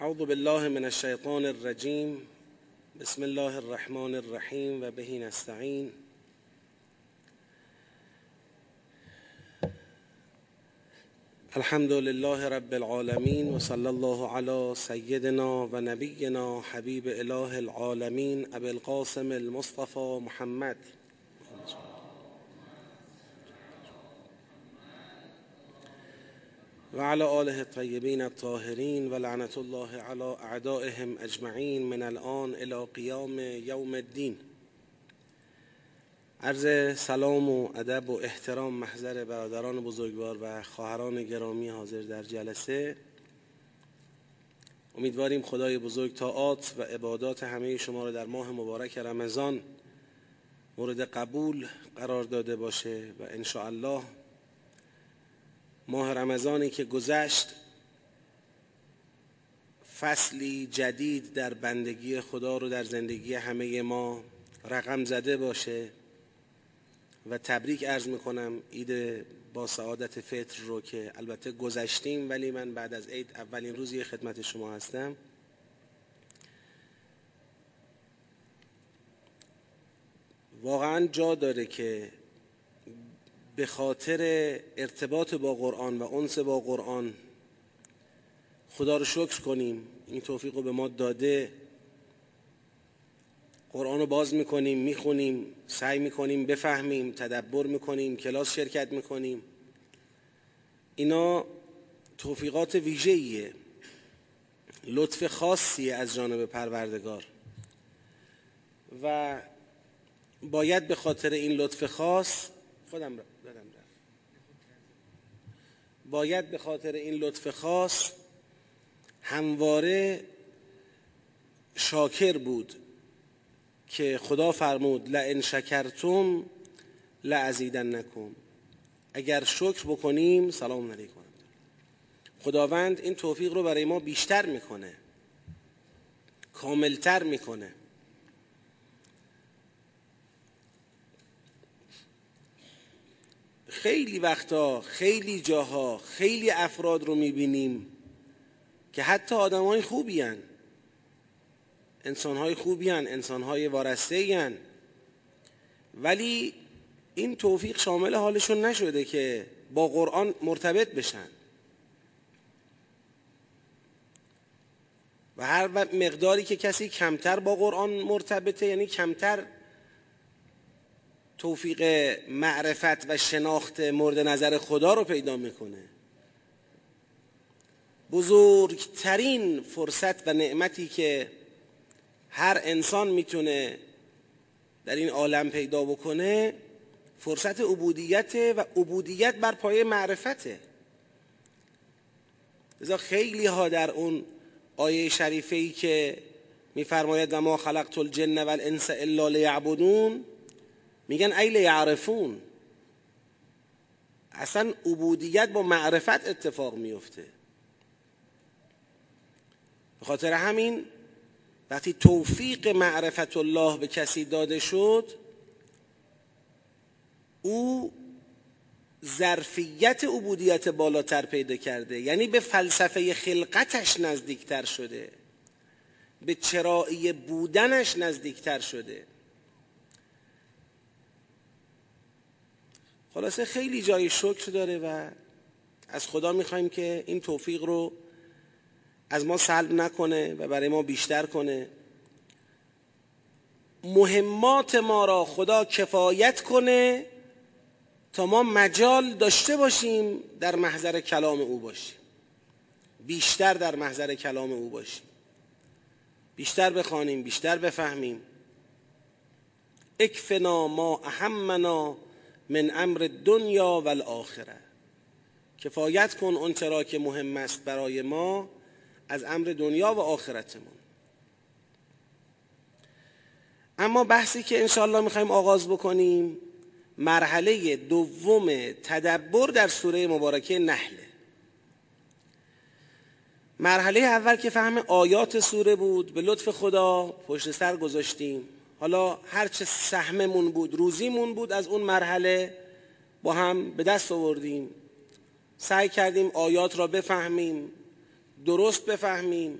اعوذ بالله من الشیطان الرجیم بسم الله الرحمن الرحیم و بهی نستعین الحمد لله رب العالمین و الله علی سیدنا و نبینا اله العالمین ابی القاسم المصطفى محمد. و علی آله الطیبین الطاهرین و لعنت الله علی اعدائهم اجمعین من الان الى قیام یوم الدین. عرض سلام و ادب و احترام محضر برادران بزرگوار و خواهران گرامی حاضر در جلسه. امیدواریم خدای بزرگ طاعات و عبادات همه شما را در ماه مبارک رمضان مورد قبول قرار داده باشه و ان الله ماه رمضانی که گذشت فصلی جدید در بندگی خدا رو در زندگی همه ما رقم زده باشه و تبریک عرض می‌کنم عید با سعادت فطر رو که البته گذشتیم ولی من بعد از عید اولین روزی خدمت شما هستم. واقعا جا داره که به خاطر ارتباط با قرآن و انس با قرآن خدا رو شکر کنیم این توفیق رو به ما داده. قرآن رو باز می‌کنیم می‌خونیم سعی می‌کنیم بفهمیم تدبر می‌کنیم کلاس شرکت می‌کنیم. اینا توفیقات ویژه‌ایه. لطف خاصی از جانب پروردگار. و باید به خاطر این لطف خاص خودم باید به خاطر این لطف خاص همواره شاکر بود که خدا فرمود لئن شکرتم لازیدنکم. اگر شکر بکنیم سلام علیکم. خداوند این توفیق رو برای ما بیشتر می‌کنه کاملتر می‌کنه. خیلی وقتا خیلی جاها خیلی افراد رو می‌بینیم که حتی آدم های خوبی هن. انسان های خوبی هن. انسان های وارسته هن. ولی این توفیق شامل حالشون نشده که با قرآن مرتبط بشن و هر مقداری که کسی کمتر با قرآن مرتبطه یعنی کمتر توفیق معرفت و شناخت مورد نظر خدا رو پیدا می‌کنه. بزرگترین فرصت و نعمتی که هر انسان می‌تونه در این عالم پیدا بکنه فرصت عبودیت و عبودیت بر پایه معرفته. لذا خیلی ها در اون آیه شریفه که میفرماید و ما خلقت الجن والانس الا لیعبدون میگن ایل یعرفون. اصلا عبودیت با معرفت اتفاق میفته. به خاطر همین وقتی توفیق معرفت الله به کسی داده شد او ظرفیت عبودیت بالاتر پیدا کرده. یعنی به فلسفه خلقتش نزدیکتر شده. به چرایی بودنش نزدیکتر شده. خلاصه خیلی جای شکر داره و از خدا می‌خوایم که این توفیق رو از ما سلب نکنه و برای ما بیشتر کنه. مهمات ما را خدا کفایت کنه تا ما مجال داشته باشیم در محضر کلام او باشیم. بیشتر در محضر کلام او باشیم. بیشتر بخوانیم بیشتر بفهمیم. اکفنا ما اهمنا من امر دنیا و الاخره. کفایت کن اون چرا که مهم است برای ما از امر دنیا و آخرتمون. اما بحثی که انشاءالله می‌خوایم آغاز بکنیم مرحله دوم تدبر در سوره مبارکه نحله مرحله اول که فهم آیات سوره بود به لطف خدا پشت سر گذاشتیم. حالا هرچه سهممون بود روزیمون بود از اون مرحله با هم به دست آوردیم. سعی کردیم آیات را بفهمیم درست بفهمیم.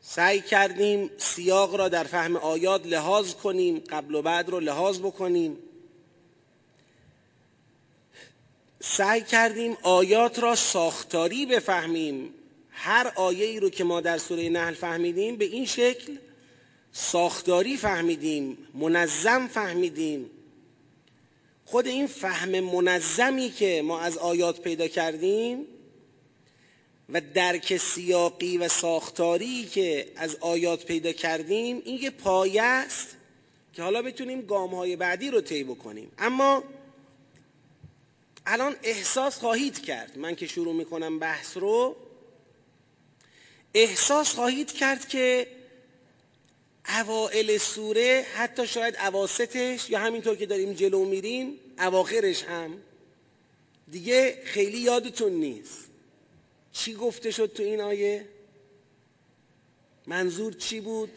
سعی کردیم سیاق را در فهم آیات لحاظ کنیم قبل و بعد رو لحاظ بکنیم. سعی کردیم آیات را ساختاری بفهمیم. هر آیه ای رو که ما در سوره نحل فهمیدیم به این شکل ساختاری فهمیدیم منظم فهمیدیم. خود این فهم منظمی که ما از آیات پیدا کردیم و درک سیاقی و ساختاری که از آیات پیدا کردیم این یه پایه است که حالا بتونیم گام های بعدی رو طی بکنیم. اما الان احساس خواهید کرد. من که شروع می‌کنم بحث رو. احساس خواهید کرد که اوائل سوره حتی شاید اواسطش یا همینطور که داریم جلو میریم اواخرش هم. دیگه خیلی یادتون نیست. چی گفته شد تو این آیه؟ منظور چی بود؟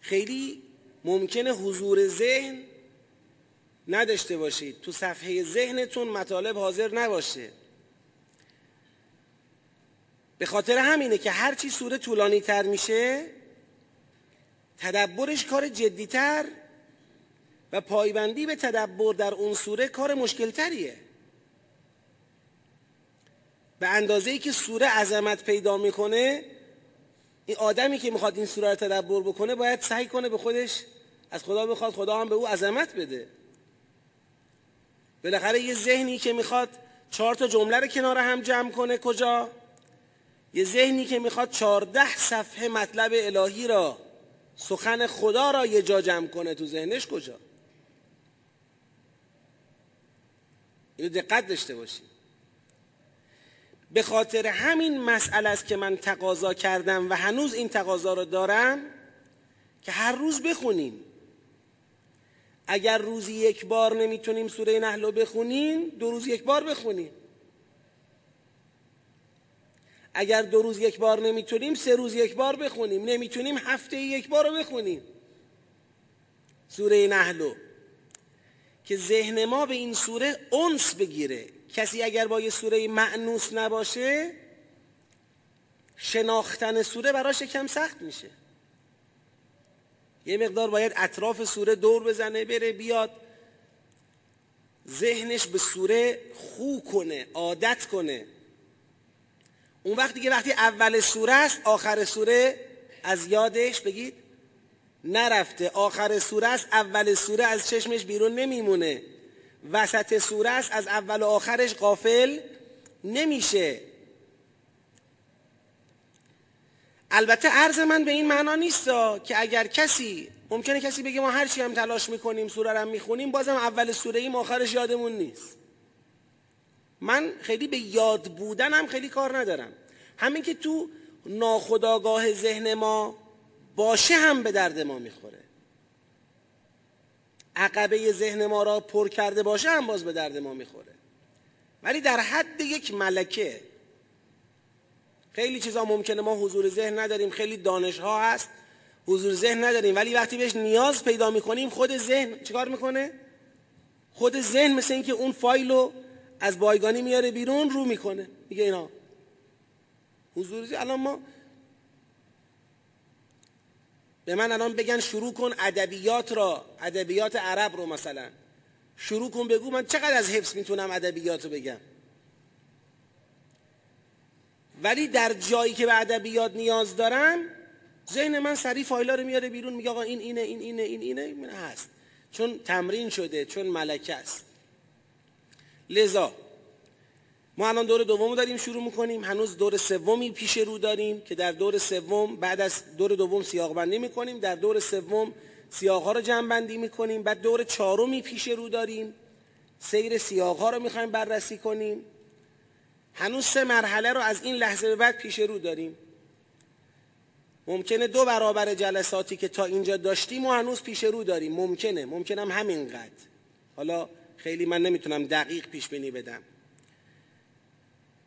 خیلی ممکنه حضور ذهن نداشته باشید. تو صفحه ذهنتون مطالب حاضر نباشه. به خاطر همینه که هرچی سوره طولانی تر میشه تدبرش کار جدیتر و پایبندی به تدبر در اون سوره کار مشکلتریه. به اندازه ای که سوره عظمت پیدا می‌کنه این آدمی که می‌خواد این سوره رو تدبر بکنه باید سعی کنه به خودش از خدا بخواد خدا هم به او عظمت بده. بالاخره یه ذهنی که می‌خواد چهار تا جمله رو کنار هم جمع کنه کجا؟ یه ذهنی که می‌خواد چهارده صفحه مطلب الهی را سخن خدا را یه جا جمع کنه تو ذهنش کجا؟ اینو دقت داشته باشید. به خاطر همین مسئله است که من تقاضا کردم و هنوز این تقاضا رو دارم که هر روز بخونیم اگر روزی یک بار نمی‌تونیم سوره نحل رو بخونیم دو روز یک بار بخونیم اگر دو روز یک بار نمی‌تونیم سه روز یک بار بخونیم. نمی‌تونیم هفته یک بار رو بخونیم. سوره نحلو که ذهن ما به این سوره انس بگیره. کسی اگر با یه سوره معنوس نباشه شناختن سوره براش کم سخت میشه. یه مقدار باید اطراف سوره دور بزنه بره بیاد. ذهنش به سوره خو کنه عادت کنه. اون وقتی که وقتی اول سوره است آخر سوره از یادش بگید. نرفته. آخر سوره است اول سوره از چشمش بیرون نمیمونه. وسط سوره است از اول و آخرش قافل نمیشه. البته عرض من به این معنا نیست که اگر کسی ممکنه کسی بگه ما هر چی هم تلاش می‌کنیم سوره رو می‌خونیم بازم اول سوره ایم آخرش یادمون نیست. من خیلی به یاد بودنم خیلی کار ندارم. همین که تو ناخداگاه ذهن ما باشه هم به درد ما می‌خوره. عقبه ذهن ما را پر کرده باشه هم باز به درد ما می‌خوره. ولی در حد یک ملکه خیلی چیزا ممکنه ما حضور ذهن نداریم خیلی دانش ها هست حضور ذهن نداریم ولی وقتی بهش نیاز پیدا می‌کنیم خود ذهن چیکار می‌کنه؟ خود ذهن مثل اینکه اون فایل رو از بایگانی میاره بیرون رو می‌کنه. میگه اینا. حضور ذهن الان ما به من الان بگن شروع کن ادبیات را ادبیات عرب رو مثلا. شروع کن بگو من چقدر از حفظ می‌تونم ادبیات رو بگم؟ ولی در جایی که به ادبیات نیاز دارم ذهن من سریع فایلا رو میاره بیرون میگه آقا این اینه این اینه این اینه این هست چون تمرین شده چون ملکه است. لذا ما الان دور دوم داریم شروع می‌کنیم. هنوز دور سومی پیش رو داریم که در دور سوم بعد از دور دوم سیاق بندی می‌کنیم. در دور سوم سیاق ها رو جمع بندی می‌کنیم. بعد دور چهارمی پیش رو داریم. سیر سیاق ها رو می‌خوایم بررسی کنیم. هنوز سه مرحله رو از این لحظه به بعد پیش رو داریم. ممکنه دو برابر جلساتی که تا اینجا داشتیم و هنوز پیش رو داریم. ممکنه. ممکنم همینقدر. حالا خیلی من نمی‌تونم دقیق پیش بینی بدم.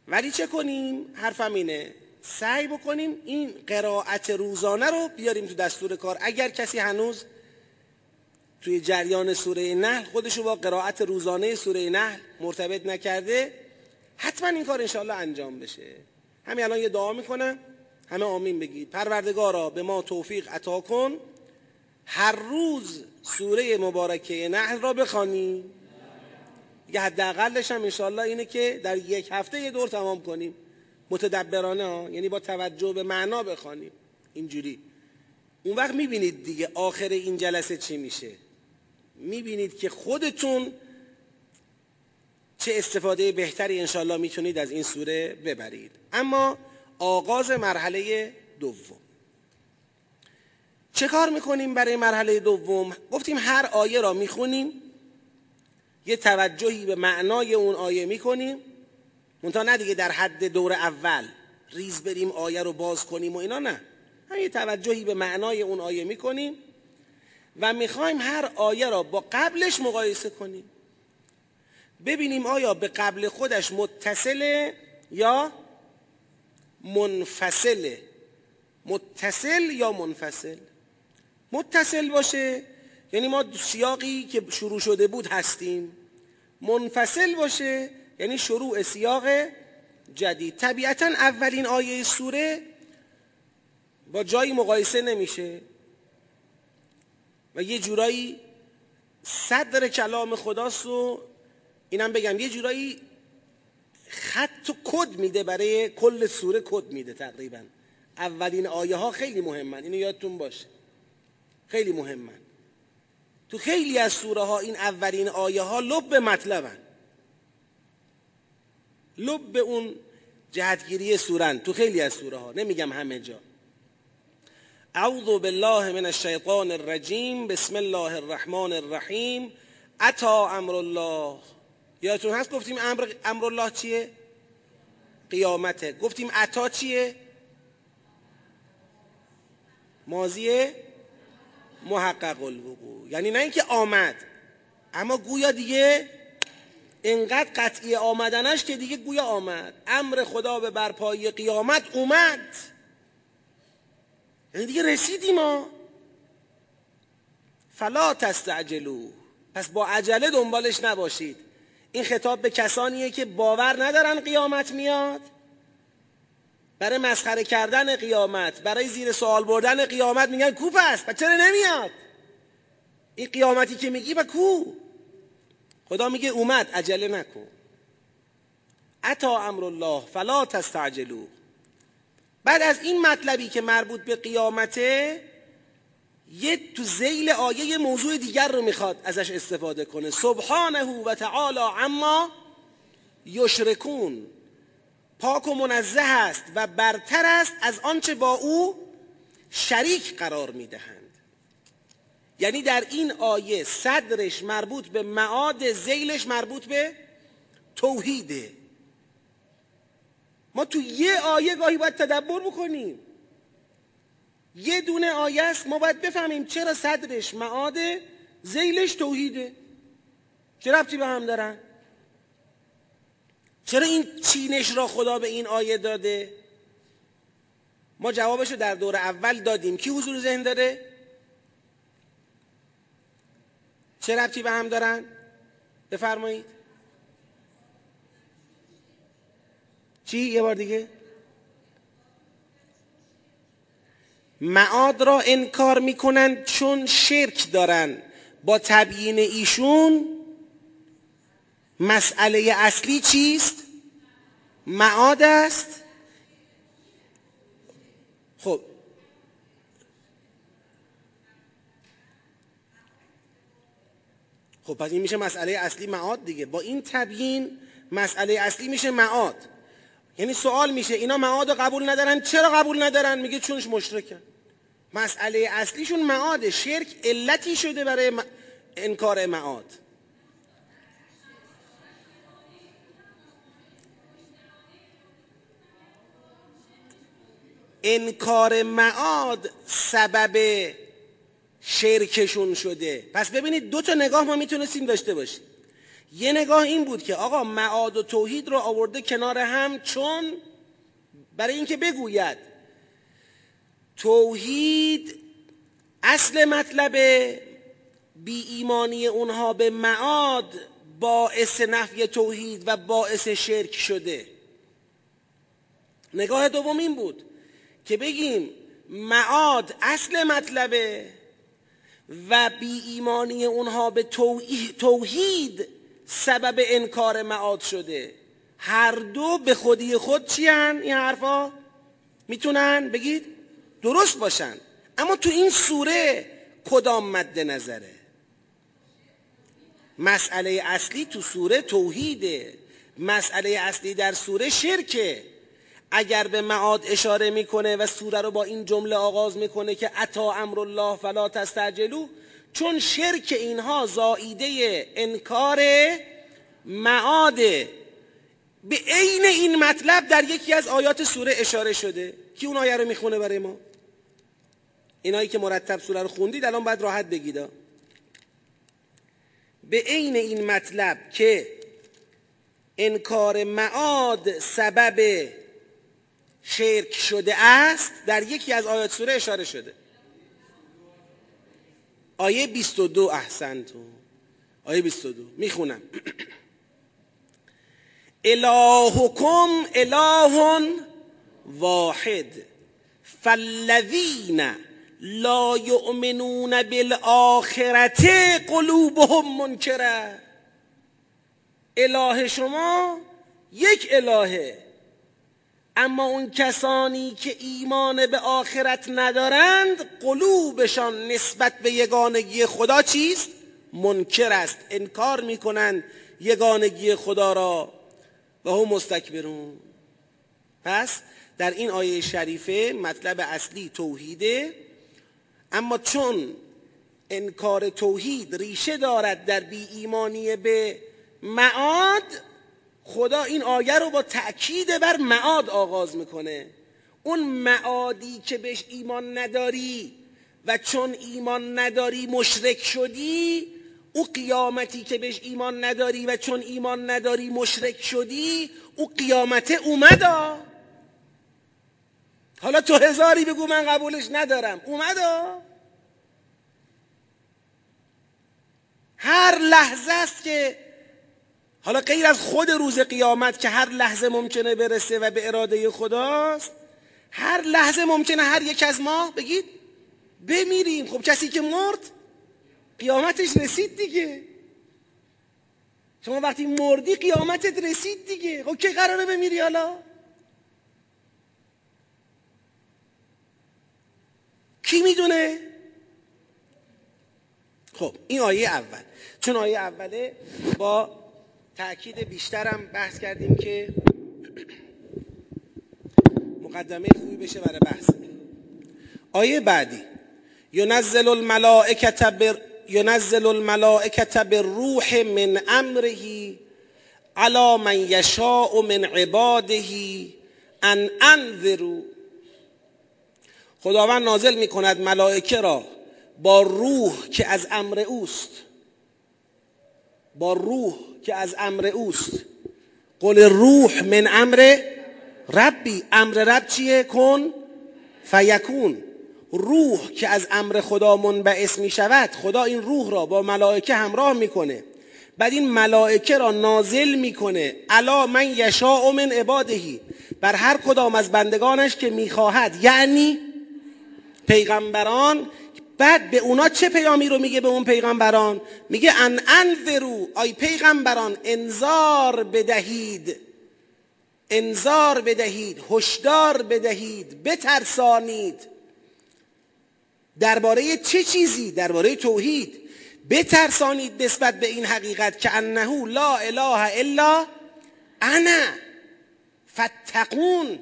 ولی چه کنیم؟ حرفم اینه. سعی بکنیم این قرائت روزانه رو بیاریم تو دستور کار. اگر کسی هنوز توی جریان سوره نحل خودشو با قرائت روزانه سوره نحل مرتبط نکرده حتما این کار انشاءالله انجام بشه. همین الان یه دعا می‌کنم. همه آمین بگید. پروردگارا به ما توفیق عطا کن. هر روز سوره مبارکه نحل را بخوانی. یه حداقلش هم انشالله اینه که در یک هفته یه دور تمام کنیم. متدبرانه ها یعنی با توجه به معنا بخوانیم. اینجوری. اون وقت می‌بینید دیگه آخر این جلسه چی میشه. می‌بینید که خودتون چه استفاده بهتری انشالله می‌تونید از این سوره ببرید. اما آغاز مرحله دوم. چه کار می‌کنیم برای مرحله دوم؟ گفتیم هر آیه را می‌خونیم. یه توجهی به معنای اون آیه می‌کنیم. منتها نه دیگه در حد دور اول ریز بریم آیه رو باز کنیم و اینا نه. هم یه توجهی به معنای اون آیه می‌کنیم و می‌خوایم هر آیه را با قبلش مقایسه کنیم. ببینیم آیا به قبل خودش متصله یا منفصله متصل یا منفصل؟ متصل باشه. یعنی ما سیاقی که شروع شده بود هستیم. منفصل باشه یعنی شروع سیاق جدید. طبیعتا اولین آیه سوره با جایی مقایسه نمیشه. و یه جورایی صدر کلام خداست و اینم بگم یه جورایی خط و کد میده برای کل سوره کد میده تقریبا. اولین آیه ها خیلی مهمن. اینو یادتون باشه. خیلی مهمن. تو خیلی از سوره ها این اولین آیه ها لب مطلبن. لب اون جهتگیری سورن تو خیلی از سوره ها نمیگم همه جا. اعوذ بالله من الشیطان الرجیم بسم الله الرحمن الرحیم. اتا امر الله. یادتون هست گفتیم امر, امر الله چیه؟ قیامته. گفتیم اتا چیه؟ ماضیه محقق الوقوع. یعنی نه اینکه آمد. اما گویا دیگه انقدر قطعی آمدنش که دیگه گویا آمد. امر خدا به برپایی قیامت اومد. یعنی دیگه رسیدیم ما. فلا تستعجلو. پس با عجله دنبالش نباشید. این خطاب به کسانیه که باور ندارن قیامت میاد. برای مسخره کردن قیامت برای زیر سوال بردن قیامت میگن کو پس؟ و چرا نمیاد؟ این قیامتی که میگی و کو؟ خدا میگه اومد عجله نکن. اتا امر الله فلا تستعجلو. بعد از این مطلبی که مربوط به قیامته یه تو زیل آیه موضوع دیگر رو می‌خواد ازش استفاده کنه. سبحانه و تعالی اما یشرکون. پاک و منزه است و برتر است از آنچه با او شریک قرار می‌دهند. یعنی در این آیه صدرش مربوط به معاد زیلش مربوط به توحیده ما تو یه آیه گاهی باید تدبر بکنیم. یه دونه آیه است ما باید بفهمیم چرا صدرش معاد زیلش توحیده. چه ربطی به هم دارن؟ چرا این چینش را خدا به این آیه داده؟ ما جوابش رو در دور اول دادیم. کی حضور ذهن داره؟ چه ربطی به هم دارن؟ بفرمایید. چی؟ یه بار دیگه. معاد را انکار می‌کنن چون شرک دارن با تبیین ایشون مسئله اصلی چیست؟ معاد است؟ خب. خب پس این میشه مسئله اصلی معاد دیگه. با این تبیین مسئله اصلی میشه معاد. یعنی سوال میشه اینا معاد قبول ندارن؟ چرا قبول ندارن؟ میگه چونش مشرکن. مسئله اصلیشون معاد شرک علتی شده برای انکار معاد. انکار معاد سبب شرکشون شده. پس ببینید دو تا نگاه ما می‌تونستیم داشته باشیم. یه نگاه این بود که آقا معاد و توحید رو آورده کنار هم چون برای اینکه بگوید توحید اصل مطلب بی ایمانی اونها به معاد باعث نفی توحید و باعث شرک شده. نگاه دوم این بود. که بگیم معاد اصل مطلبه و بی ایمانی اونها به توحید سبب انکار معاد شده. هر دو به خودی خود چی هن این حرفا؟ می‌تونن؟ بگید؟ درست باشن. اما تو این سوره کدام مد نظره؟ مسئله اصلی تو سوره توحیده. مسئله اصلی در سوره شرکه. اگر به معاد اشاره می‌کنه و سوره رو با این جمله آغاز می‌کنه که اتا امر الله فلا تستعجلو چون شرک اینها زائیده انکار معاده به عین این مطلب در یکی از آیات سوره اشاره شده. کی اون آیه رو می‌خونه برای ما؟ اینایی که مرتب سوره رو خوندید الان باید راحت بگید. به عین این مطلب که انکار معاد سبب شرک شده است در یکی از آیات سوره اشاره شده. آیه 22 تو آیه 22 می‌خونم. الهکم اله واحد فالذین لا یؤمنون بالآخرت قلوبهم منکره. اله شما یک الهه. اما اون کسانی که ایمان به آخرت ندارند قلوبشان نسبت به یگانگی خدا چیست؟ منکر است. انکار می‌کنند یگانگی خدا را. و هم مستکبرون. پس در این آیه شریفه مطلب اصلی توحیده. اما چون انکار توحید ریشه دارد در بی ایمانی به معاد خدا این آیه رو با تأکید بر معاد آغاز می‌کنه. اون معادی که بهش ایمان نداری و چون ایمان نداری مشرک شدی او قیامتی که بهش ایمان نداری و چون ایمان نداری مشرک شدی او قیامت اومدا. حالا تو هزاری بگو من قبولش ندارم. اومدا. هر لحظه است که حالا غیر از خود روز قیامت که هر لحظه ممکنه برسه و به اراده خداست هر لحظه ممکنه هر یک از ما بگید بمیریم. خب کسی که مرد قیامتش رسید دیگه. شما وقتی مردی قیامتت رسید دیگه. خب که قراره بمیری حالا؟ کی می‌دونه؟ خب این آیه اول. چون آیه اوله با تأکید بیشترم بحث کردیم که مقدمه خوبی بشه برای بحث. آیه بعدی. ینزل الملائکت بر ینزل الملائکت بالروح من امره على من یشاء من عباده ان انذروا. خداوند نازل می کند ملائکه را با روح که از امر اوست. با روح که از امر اوست. قول روح من امر ربی. امر رب چیه؟ کن فیکون. روح که از امر خدا منبعث می شود خدا این روح را با ملائکه همراه می‌کنه. بعد این ملائکه را نازل می‌کنه. علا من یشاء من عبادهی بر هر کدام از بندگانش که می‌خواهد. یعنی پیغمبران بعد به اونا چه پیامی رو میگه به اون پیغمبران؟ میگه ان انذرو آی پیغمبران انذار بدهید. انذار بدهید هشدار بدهید بترسانید. درباره چه چیزی؟ درباره توحید. بترسانید نسبت به این حقیقت که انه لا اله الا انا. فتقون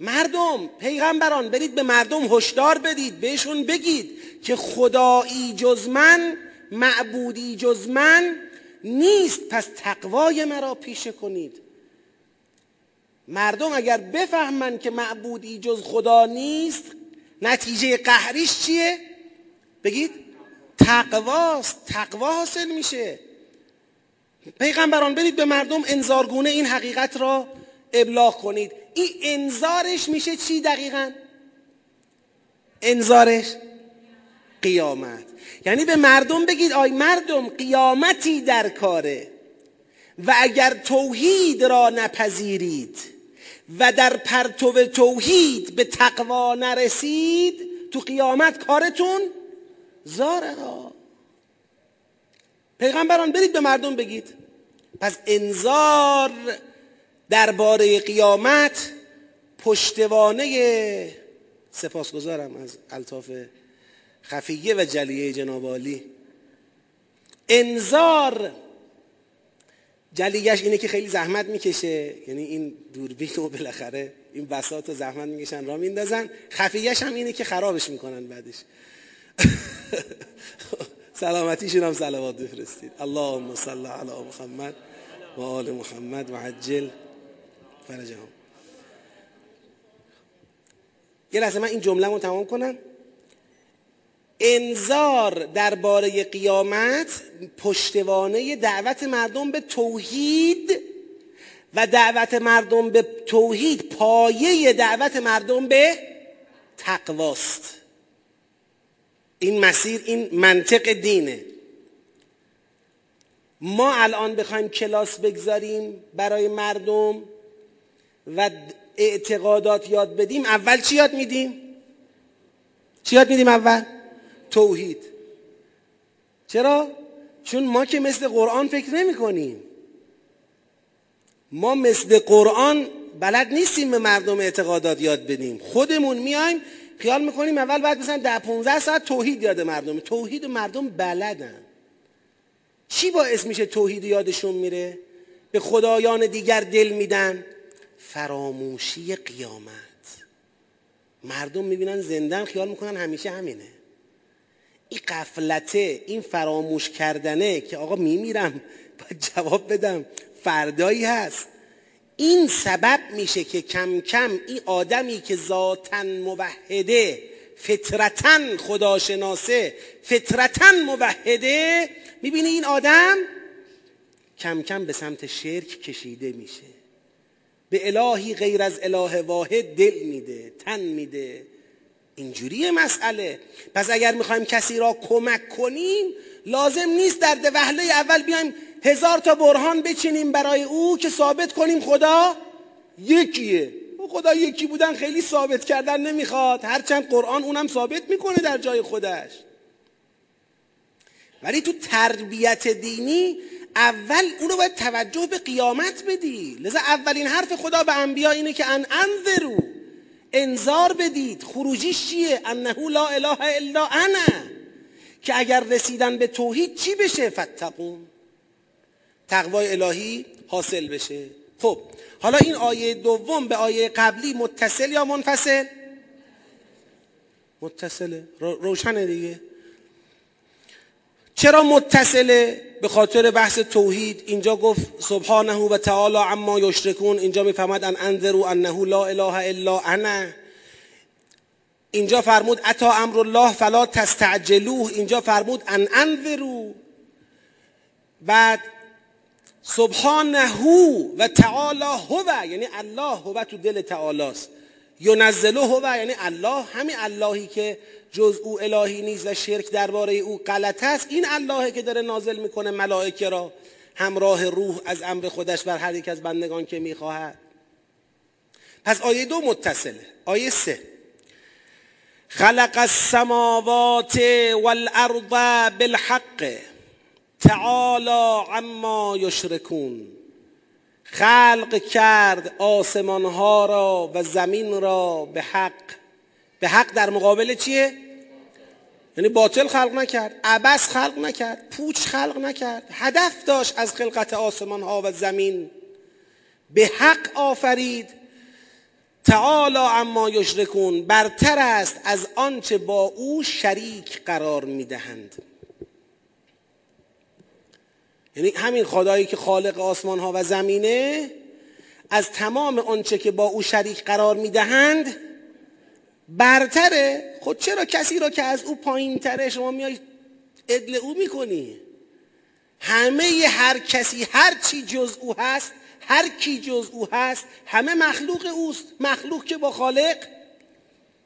مردم پیغمبران برید به مردم هشدار بدید بهشون بگید که خدایی جز من معبودی جز من نیست. پس تقوای مرا پیشه کنید. مردم اگر بفهمن که معبودی جز خدا نیست نتیجه قهریش چیه؟ بگید تقواست تقوا حاصل میشه. پیغمبران برید به مردم انذارگونه این حقیقت را ابلاغ کنید. این انذارش میشه چی دقیقا؟ انذارش قیامت. یعنی به مردم بگید آی مردم قیامتی در کاره. و اگر توحید را نپذیرید و در پرتو توحید به تقوا نرسید تو قیامت کارتون زاره ها پیغمبران برید به مردم بگید. پس انذار درباره قیامت پشتوانه سپاسگزارم از الطاف خفیه و جلیه جناب عالی. انذار جلیش اینه که خیلی زحمت می‌کشه. یعنی این دوربین و بالاخره این بساط و زحمت می‌کشن را میندازن خفیهش هم اینه که خرابش می‌کنن بعدش. سلامتیشون هم سلوات بفرستید. اللهم صل علی محمد و آل محمد و عجل. فرجهم یه لحظه من این جمله رو تمام کنم. انذار درباره قیامت پشتوانه دعوت مردم به توحید و دعوت مردم به توحید پایه دعوت مردم به تقواست. این مسیر این منطق دینه. ما الان بخوایم کلاس بگذاریم برای مردم. و اعتقادات یاد بدیم اول چی یاد میدیم؟ چی یاد میدیم اول؟ توحید. چرا؟ چون ما که مثل قرآن فکر نمی کنیم ما مثل قرآن بلد نیستیم به مردم اعتقادات یاد بدیم. خودمون میایم خیال می‌کنیم اول بعد مثلا ده 15 ساعت توحید یاد مردم. توحید مردم بلدن. چی باعث میشه توحید یادشون میره؟ به خدایان دیگر دل میدن. فراموشی قیامت. مردم می‌بینن زندن خیال می‌کنن همیشه همینه. این قفلته این فراموش کردنه که آقا میمیرم باید جواب بدم. فردایی هست. این سبب میشه که کم کم این آدمی که ذاتا موحده فطرتا خداشناسه فطرتا موحده می‌بینی این آدم کم کم به سمت شرک کشیده میشه. به الهی غیر از اله واحد دل میده تن میده. اینجوری مسئله. پس اگر می‌خوایم کسی را کمک کنیم لازم نیست در وهله اول بیایم هزار تا برهان بچینیم برای او که ثابت کنیم خدا یکیه. خدا یکی بودن خیلی ثابت کردن نمی‌خواد. هرچند قرآن اونم ثابت می‌کنه در جای خودش. ولی تو تربیت دینی اول اونو باید توجه به قیامت بدی. لذا اولین حرف خدا به انبیا اینه که ان انذرو انذار بدید. خروجیش چیه؟ انه لا اله الا انا. که اگر رسیدن به توحید چی بشه؟ فتقون تقوای الهی حاصل بشه. خب حالا این آیه دوم به آیه قبلی متصل یا منفصل؟ متصله. روشنه دیگه. چرا متصله؟ به خاطر بحث توحید. اینجا گفت سبحانه و تعالی عما یشرکون. اینجا می‌فهمد ان انذروا انه لا اله الا انا. اینجا فرمود اتا امر الله فلا تستعجلوه. اینجا فرمود ان انذروا. بعد سبحانه و تعالی هو یعنی الله هو تو دل تعالاست ینزله هو یعنی الله همین اللهی که جز او الهی نیست و شرک درباره او غلط است. این اللهی که داره نازل می‌کنه ملائکه را. همراه روح از امر خودش بر هر یک از بندگان که می‌خواهد. پس آیه دو متصله. آیه سه. خلق السماوات والارض بالحق. تعالی عما یشرکون. خلق کرد آسمان ها را و زمین را به حق. به حق در مقابل چیه؟ یعنی باطل خلق نکرد. عبس خلق نکرد. پوچ خلق نکرد. هدف داشت از خلقت آسمان ها و زمین. به حق آفرید. تعالی اما یشرکون. برتر است از آنچه با او شریک قرار می‌دهند. یعنی همین خدایی که خالق آسمان ها و زمینه از تمام آنچه که با او شریک قرار می‌دهند برتره؟ خود چرا کسی را که از او پایین تره شما میای ادل او می‌کنی؟ همه هر کسی هر چی جز او هست هر کی جز او هست همه مخلوق اوست. مخلوق که با خالق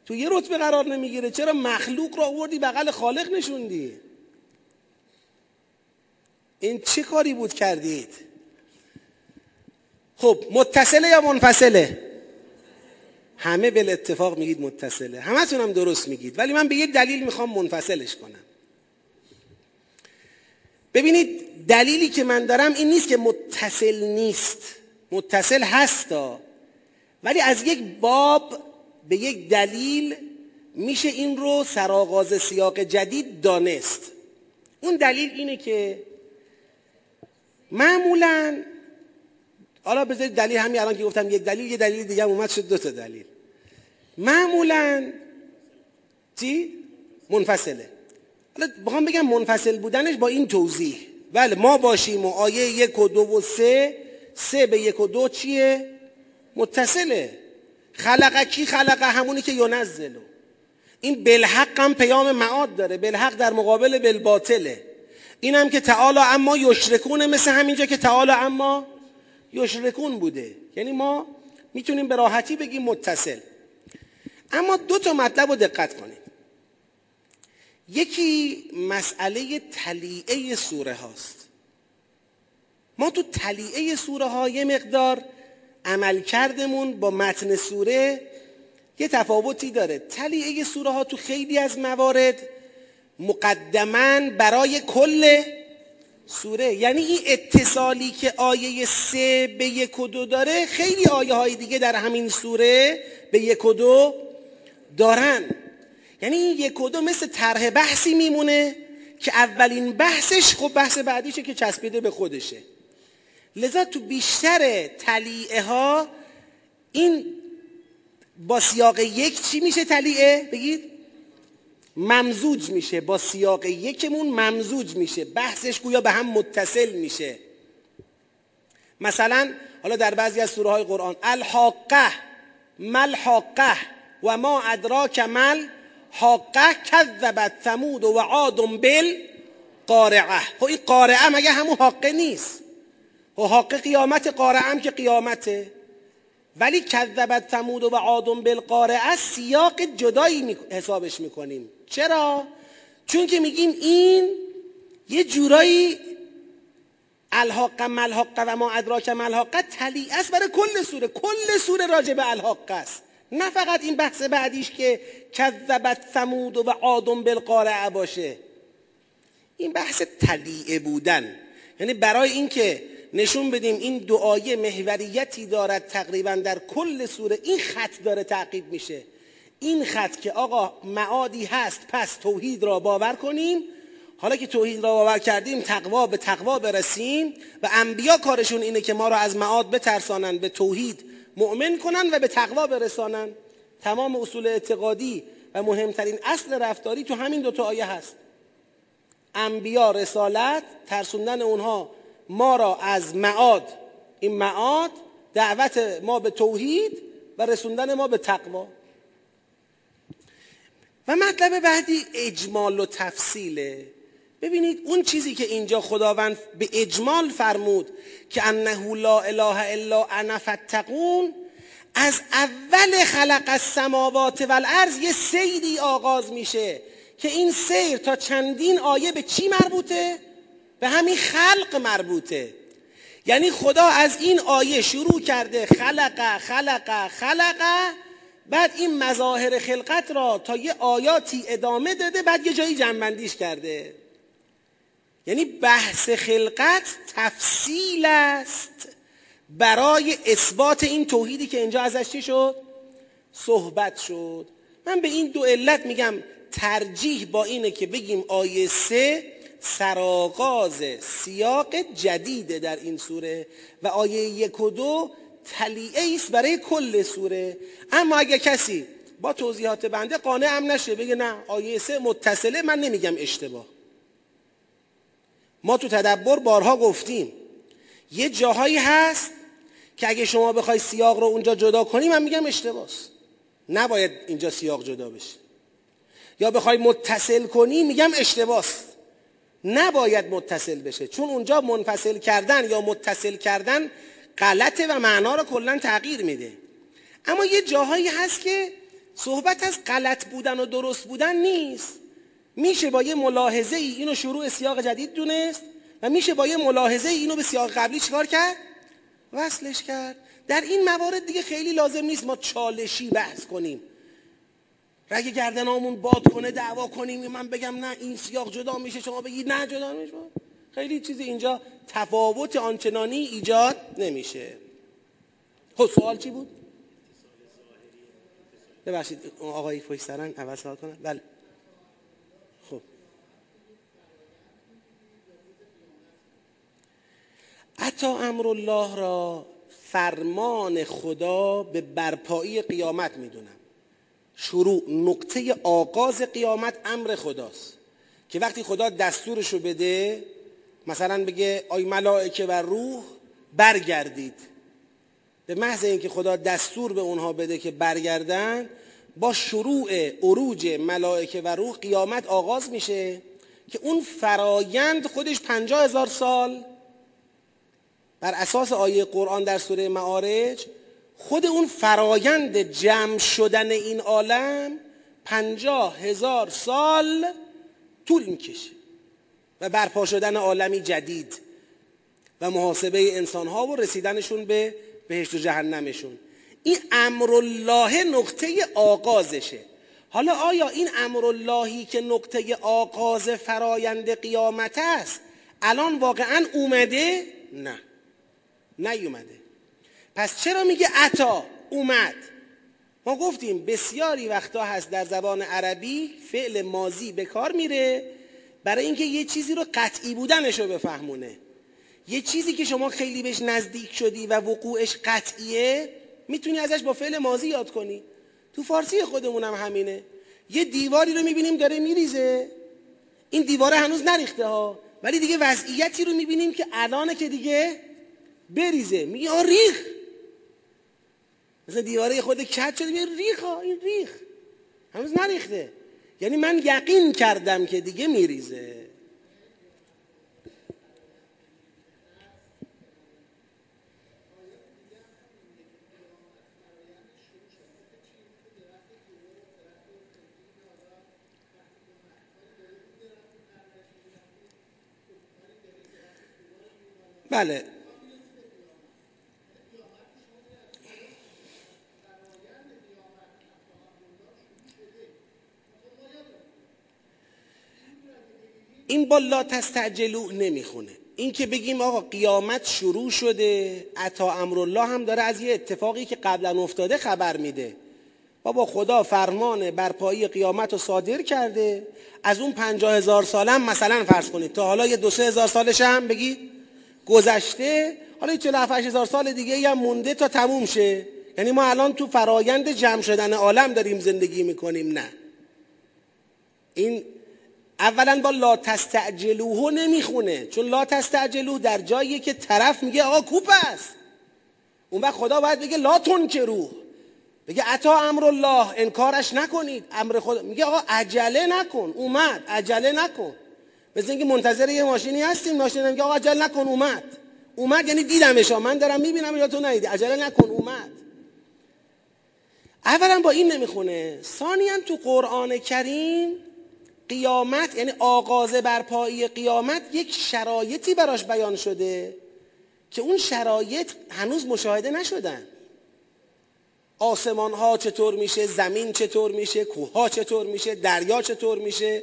تو یه رتبه قرار نمی‌گیره. چرا مخلوق را آوردی بغل خالق نشوندی؟ این چه کاری بود کردید؟ خب متصله یا منفصله؟ همه به اتفاق میگید متصله. همتون هم درست میگید. ولی من به یه دلیل می‌خوام منفصلش کنم. ببینید دلیلی که من دارم این نیست که متصل نیست. متصل هستا ولی از یک باب به یک دلیل میشه این رو سرآغاز سیاق جدید دانست. اون دلیل اینه که معمولا حالا بذارید دلیل همین الان که گفتم یک دلیل یه دلیل دیگه هم اومد شد دو تا دلیل. معمولا چی؟ منفصله. حالا بخوام بگم منفصل بودنش با این توضیح. بله ما باشیم و آیه یک و دو و سه سه به یک و دو چیه؟ متصله. خلقه کی خلقه همونی که ینزلو این بلحق هم پیام معاد داره. بلحق در مقابل بالباطله. این هم که تعالی اما یشرکونه مثل همینجا که تعالی اما یشرکون بوده. یعنی ما می‌تونیم به راحتی بگیم متصل. اما دو تا مطلب رو دقت کنید. یکی مسئله تلیعه سوره هاست. ما تو تلیعه سوره ها یه مقدار عمل کردمون با متن سوره یه تفاوتی داره. تلیعه سوره ها تو خیلی از موارد مقدما برای کل سوره. یعنی این اتصالی که آیه سه به یک و دو داره خیلی آیه های دیگه در همین سوره به یک و دو دارن. یعنی این یک و دو مثل طرح بحثی میمونه که اولین بحثش خب بحث بعدیشه که چسبیده به خودشه. لذا تو بیشتر تلیعه ها این با سیاق یک چی میشه تلیعه؟ بگید. ممزوج میشه با سیاق یکمون ممزوج میشه بحثش گویا به هم متصل میشه. مثلا حالا در بعضی از سوره های قرآن الحاقه ملحاقه و ما ادراک مل حاقه کذبت ثمود و عاد بل قارعه خب این قارعه مگه همون حاقه نیست؟ و حاقه قیامت قارعه هم که قیامته. ولی کذبت ثمود و عاد بالقارعه سیاق جدایی حسابش می‌کنیم. چرا؟ چون که میگیم این یه جورایی الحاق ملحاقه و ما ادراک ملحاقه تلی است برای کل سوره. کل سوره راجع به الحاقه است. نه فقط این بحث بعدیش که کذبت ثمود و عاد بالقارعه باشه. این بحث تلیعه بودن. یعنی برای اینکه نشون بدیم این دعایه محوریتی دارد تقریبا در کل سوره این خط داره تعقیب میشه. این خط که آقا معادی هست پس توحید را باور کنیم. حالا که توحید را باور کردیم تقوا به تقوا برسیم و انبیا کارشون اینه که ما را از معاد بترسانن به توحید مؤمن کنن و به تقوا برسانن. تمام اصول اعتقادی و مهمترین اصل رفتاری تو همین دوتا آیه هست. انبیا رسالت ترسوندن اونها ما را از معاد. این معاد دعوت ما به توحید و رسوندن ما به تقوا. و مطلب بعدی اجمال و تفصیله. ببینید اون چیزی که اینجا خداوند به اجمال فرمود که انه لا اله الا انا فتقون از اول خلق السماوات والارض یه سیری آغاز میشه. که این سیر تا چندین آیه به چی مربوطه؟ به همین خلق مربوطه. یعنی خدا از این آیه شروع کرده خلق خلق خلق بعد این مظاهر خلقت را تا یه آیاتی ادامه داده بعد یه جایی جنبندیش کرده. یعنی بحث خلقت تفصیل است برای اثبات این توحیدی که اینجا ازش چی شد؟ صحبت شد. من به این دو علت میگم ترجیح با اینه که بگیم آیه سه سراغاز سیاق جدیده در این سوره و آیه یک و دو تلیعه است برای کل سوره. اما اگه کسی با توضیحات بنده قانع هم نشه بگه نه آیه سه متصله من نمیگم اشتباه. ما تو تدبر بارها گفتیم یه جاهایی هست که اگه شما بخوای سیاق رو اونجا جدا کنی من میگم اشتباس نباید اینجا سیاق جدا بشه. یا بخوای متصل کنی میگم اشتباس. نباید متصل بشه. چون اونجا منفصل کردن یا متصل کردن غلطه و معنا رو کلا تغییر میده. اما یه جاهایی هست که صحبت از غلط بودن و درست بودن نیست. میشه با یه ملاحظه ای اینو شروع سیاق جدید دونست و میشه با یه ملاحظه ای اینو به سیاق قبلی چیکار کرد؟ وصلش کرد. در این موارد دیگه خیلی لازم نیست ما چالشی بحث کنیم. رگ گردنامون باد کنه دعوا کنیم من بگم نه این سیاق جدا میشه شما بگید نه جدا میشه خیلی چیزی اینجا تفاوت آنچنانی ایجاد نمیشه. خب سوال چی بود؟ ببخشید آقای فوش سرن عوض کنم. بله. خب. عطا امرالله را فرمان خدا به برپایی قیامت می‌دونم. شروع نقطه آغاز قیامت امر خداست. که وقتی خدا دستورشو بده مثلا بگه آی ملائکه و روح برگردید. به محض اینکه خدا دستور به اونها بده که برگردن با شروع عروج ملائکه و روح قیامت آغاز میشه که اون فرایند خودش پنجاه هزار سال بر اساس آیه قرآن در سوره معارج خود اون فرایند جمع شدن این عالم پنجاه هزار سال طول می‌کشه و برپا شدن عالمی جدید و محاسبه انسان ها و رسیدنشون به بهشت و جهنمشون. این امرالله نقطه آغازشه. حالا آیا این امراللهی که نقطه آغاز فرایند قیامت است الان واقعا اومده؟ نه. نیومده. پس چرا میگه عطا اومد؟ ما گفتیم بسیاری وقتا هست در زبان عربی فعل مازی به کار میره برای اینکه یه چیزی رو قطعی بودنش رو بفهمونه. یه چیزی که شما خیلی بهش نزدیک شدی و وقوعش قطعیه می‌تونی ازش با فعل مازی یاد کنی. تو فارسی خودمون هم همینه. یه دیواری رو می‌بینیم داره میریزه. این دیواره هنوز نریخته ها ولی دیگه وضعیتی رو می‌بینیم که الانه که دیگه بریزه. میگه ریخ! مثلا دیواره خود کت شده میگه ریخ ها این ریخ. هنوز نریخته. یعنی من یقین کردم که دیگه میریزه. بله. این با لا تستعجلو نمی‌خونه. این که بگیم آقا قیامت شروع شده عطا امرالله هم داره از یه اتفاقی که قبلا افتاده خبر میده. بابا خدا فرمان برپایی قیامت رو صادر کرده. از اون پنجاه هزار سالم مثلا فرض کنید. تا حالا یه دو سه هزار سالش هم بگید گذشته حالا چه هزار سال دیگه هم مونده تا تموم شه. یعنی ما الان تو فرایند جمع شدن عالم داریم زندگی می‌کنیم نه. این اولا با لا تستعجلوه نمی‌خونه چون لا تستعجلوه در جایی که طرف میگه آقا کوپ است. اون وقت خدا باید بگه لا روح بگه عطا امر الله انکارش نکنید. امر خدا میگه آقا عجله نکن اومد عجله نکن. مثل اینکه منتظر یه ماشینی هستیم ماشین میگه آقا عجله نکن اومد. اومد یعنی دیدمش من دارم می‌بینم یا تو ندیدی. عجله نکن اومد. اولا با این نمی‌خونه. ثانیا تو قرآن کریم قیامت یعنی آغاز برپایی قیامت یک شرایطی براش بیان شده که اون شرایط هنوز مشاهده نشدن. آسمان ها چطور میشه؟ زمین چطور میشه؟ کوه ها چطور میشه؟ دریا چطور میشه؟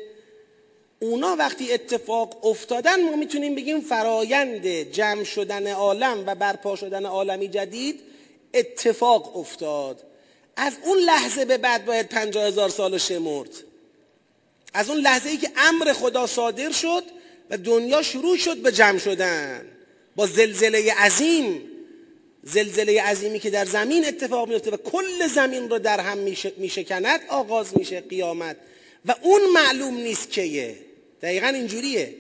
اونا وقتی اتفاق افتادن ما می‌تونیم بگیم فرایند جمع شدن عالم و برپا شدن عالمی جدید اتفاق افتاد. از اون لحظه به بعد باید پنجاه هزار سال شمرد از اون لحظه ای که امر خدا صادر شد و دنیا شروع شد به جمع شدن. با زلزله عظیم زلزله عظیمی که در زمین اتفاق میفته و کل زمین رو در هم میشکند آغاز میشه قیامت. و اون معلوم نیست کیه. دقیقا اینجوریه.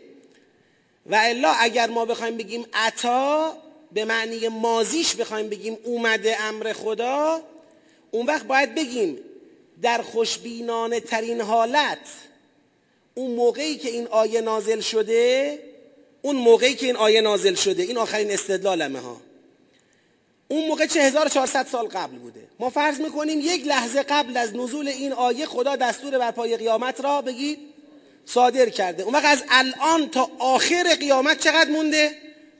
و الا اگر ما بخوایم بگیم عطا به معنی مازیش بخوایم بگیم اومده امر خدا اون وقت باید بگیم در خوشبینانه ترین حالت اون موقعی که این آیه نازل شده اون موقعی که این آیه نازل شده. این آخرین استدلالمه ها. اون موقع چه 1400 سال قبل بوده. ما فرض می‌کنیم یک لحظه قبل از نزول این آیه خدا دستور بر پای قیامت را بگید صادر کرده. اون وقت از الان تا آخر قیامت چقدر مونده؟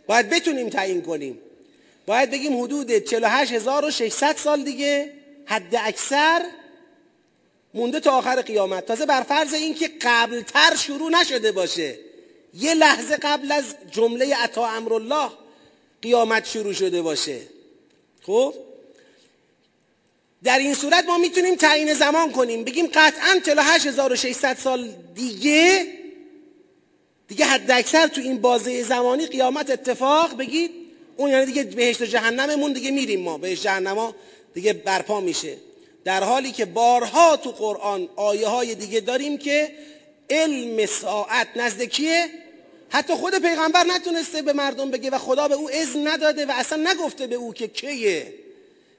باید بتونیم تعیین کنیم. باید بگیم حدود 48600 سال دیگه حد اکثر مونده تا آخر قیامت. تازه بر فرض اینکه قبلتر شروع نشده باشه. یه لحظه قبل از جمله عطا امرالله قیامت شروع شده باشه. خب؟ در این صورت ما می‌تونیم تعیین زمان کنیم. بگیم قطعا 48600 سال دیگه دیگه حد اکثر تو این بازه زمانی قیامت اتفاق بگید اون یعنی دیگه بهشت و جهنممون دیگه میریم ما. بهشت جهنما دیگه برپا میشه. در حالی که بارها تو قرآن آیه های دیگه داریم که علم ساعت نزدیکیه حتی خود پیغمبر نتونسته به مردم بگه و خدا به او اذن نداده و اصلا نگفته به او که کیه.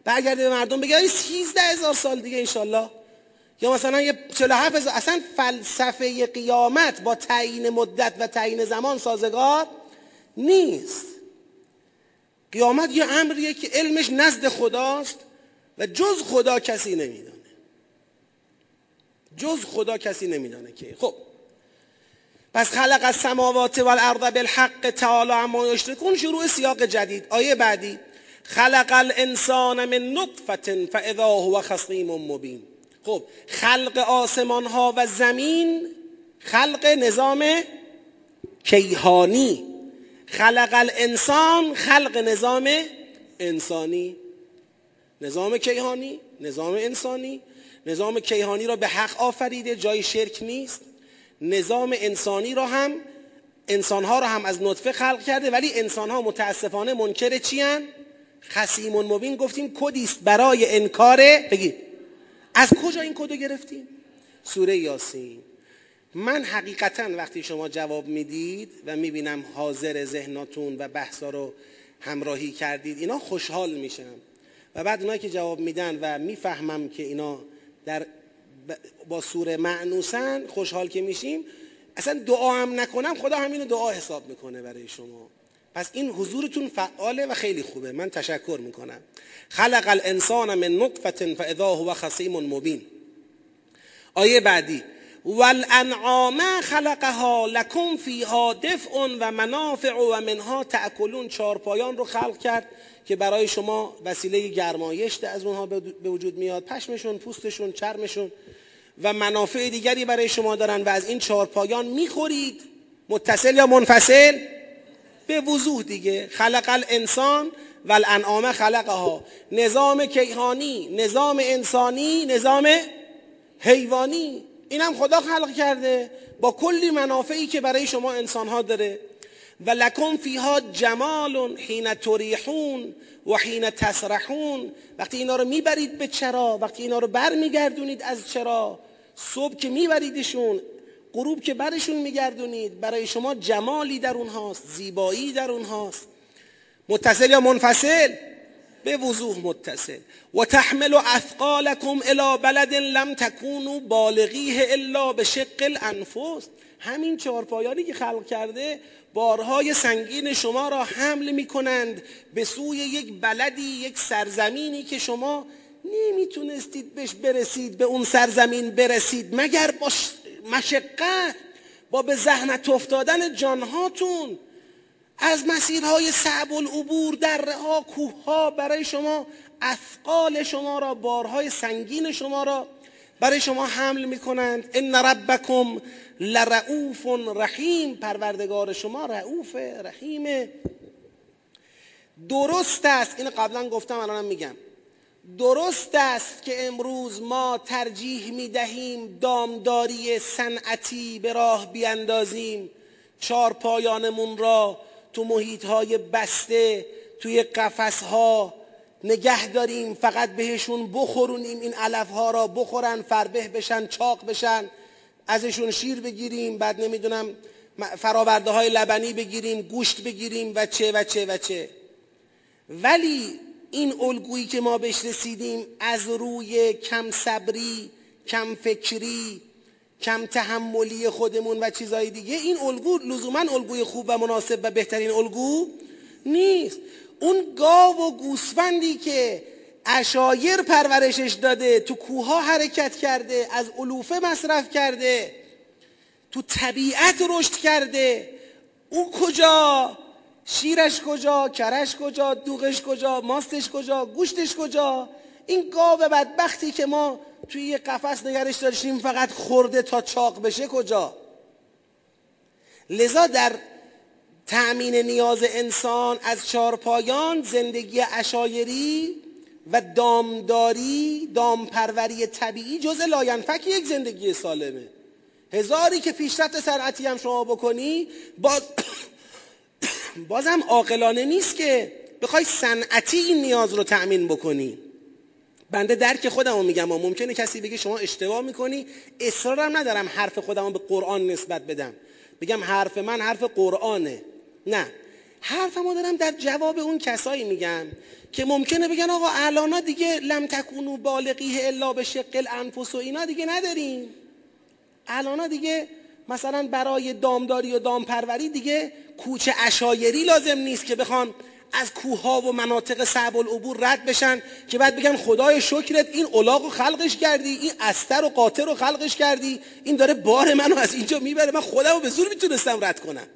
برگرده به مردم بگه 13 هزار سال دیگه انشالله. یا مثلا یه 47 هزار اصلا فلسفه قیامت با تعیین مدت و تعیین زمان سازگار نیست. قیامت یه امریه که علمش نزد خداست. و جز خدا کسی نمیدانه. جز خدا کسی نمیدانه که. خب. پس خلق السماوات والارض بالحق تعالی اما یشرکون شروع سیاق جدید. آیه بعدی. خلق الانسان من نطفه فاذا هو خصیم مبین. خب. خلق آسمان ها و زمین خلق نظام کیهانی. خلق الانسان خلق نظام انسانی. نظام کیهانی نظام انسانی. نظام کیهانی را به حق آفریده جای شرک نیست. نظام انسانی را هم انسانها را هم از نطفه خلق کرده ولی انسانها متاسفانه منکر چی هن؟ خسیم مبین گفتیم کدیست برای انکار؟ بگید. از کجا این کدو گرفتیم؟ سوره یاسین. من حقیقتا وقتی شما جواب می‌دید و می‌بینم حاضر ذهناتون و بحثا رو همراهی کردید اینا خوشحال میشم. و بعد اونایی که جواب میدن و می‌فهمم که اینا در با سوره معنوسن خوشحال که میشیم اصلا دعا هم نکنم خدا همینو دعا حساب می‌کنه برای شما. پس این حضورتون فعاله و خیلی خوبه. من تشکر می‌کنم. خلق الانسان من نطفه فاذا هو خصیم مبین. آیه بعدی. والانعام خلقها لکم فیها دفع و منافع و منها تأکلون. چارپایان رو خلق کرد. که برای شما وسیله گرمایش از اونها به وجود میاد. پشمشون پوستشون چرمشون و منافع دیگری برای شما دارن و از این چارپایان می‌خورید. متصل یا منفصل؟ به وضوح دیگه. خلق الانسان و الانعام خلقها. نظام کیهانی نظام انسانی نظام حیوانی. اینم خدا خلق کرده. با کلی منافعی که برای شما انسان ها داره. و لکم فیها جمال حین تریحون و حین تسرحون. وقتی اینا رو می‌برید به چرا وقتی اینا رو بر میگردونید از چرا صبح که میبریدشون غروب که برشون میگردونید برای شما جمالی در اونهاست زیبایی در اونهاست. متصل یا منفصل؟ به وضوح متصل. و تحمل اثقالکم الى بلد لم تکونوا بالغیه الا به شق الانفس. همین چهارپایانی که خلق کرده بارهای سنگین شما را حمل می کنند به سوی یک بلدی یک سرزمینی که شما نمی‌تونستید بهش برسید به اون سرزمین برسید. مگر با مشقت با به زحمت افتادن جانهاتون از مسیرهای صعب العبور دره ها کوه ها برای شما اثقال شما را بارهای سنگین شما را برای شما حمل می کنند ان ربکم لرعوف رحیم پروردگار شما رعوف رحیم. درست است این قبلا گفتم الانم میگم. درست است که امروز ما ترجیح می دهیم دامداری صنعتی به راه بیاندازیم. چار پایانمون را تو محیط های بسته توی قفس ها نگه داریم فقط بهشون بخورونیم این علف ها را بخورن فربه بشن چاق بشن ازشون شیر بگیریم بعد نمی‌دونم فراورده های لبنی بگیریم گوشت بگیریم و چه و چه و چه. ولی این الگویی که ما بهش رسیدیم از روی کم صبری کم فکری کم تحملی خودمون و چیزهای دیگه این الگو لزوما الگوی خوب و مناسب و بهترین الگو نیست. اون گاو و گوسفندی که اشایر پرورشش داده تو کوها حرکت کرده از علوفه مصرف کرده تو طبیعت رشد کرده او کجا؟ شیرش کجا؟ کرش کجا؟ دوغش کجا؟ ماستش کجا؟ گوشتش کجا؟ این گاو بدبختی که ما توی یه قفس نگرش داشتیم فقط خورده تا چاق بشه کجا؟ لذا در تأمین نیاز انسان از چارپایان زندگی اشایری و دامداری دامپروری طبیعی جز لاینفک یک زندگی سالمه. هزاری که پیشرفت صنعتی هم شما بکنی باز بازم عاقلانه نیست که بخوای صنعتی این نیاز رو تأمین بکنی. بنده درک خودم رو میگم و ممکنه کسی بگه شما اشتباه می‌کنی. اصرارم ندارم حرف خودم رو به قرآن نسبت بدم. بگم حرف من حرف قرآنه. نه. حرفمو دارم در جواب اون کسایی میگم که ممکنه بگن آقا الانا دیگه لم تکونو بالغیه الا به شق الانفس و اینا دیگه نداریم. الانا دیگه مثلا برای دامداری و دامپروری دیگه کوچه اشایری لازم نیست که بخوان از کوه و مناطق صعب العبور رد بشن که بعد بگن خدای شکرت این الاغ رو خلقش کردی این استر و قاطر رو خلقش کردی. این داره بار منو از اینجا می‌بره. من خودم رو به زور می‌تونستم رد کنم.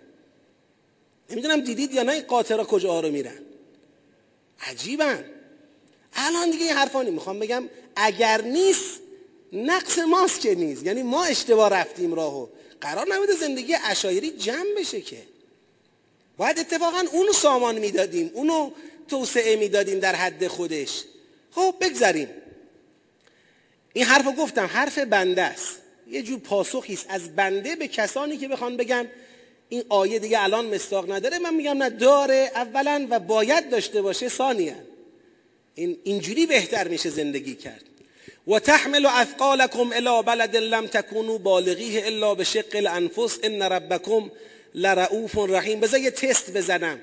نمی‌دونم دیدید یا نه این قاطرها کجا رو میرن. عجیبن. الان دیگه این حرفا می‌خوام بگم اگر نیست نقص ماست که نیست. یعنی ما اشتباه رفتیم راهو. قرار نبوده زندگی اشایری جمع بشه که. باید اتفاقا اونو سامان می‌دادیم اونو توسعه می‌دادیم در حد خودش. خب بگذاریم. این حرف رو گفتم حرف بنده است. یه جور پاسخی است. از بنده به کسانی که بخوان بگن این آیه دیگه الان مستاق نداره من میگم نه داره اولا و باید داشته باشه ثانیا. این اینجوری بهتر میشه زندگی کرد. و تحمل اثقالکم الى بلد لم تکونوا بالغیه الا به شق الانفس ان ربکم لرؤوف رحیم. بذار یه تست بزنم.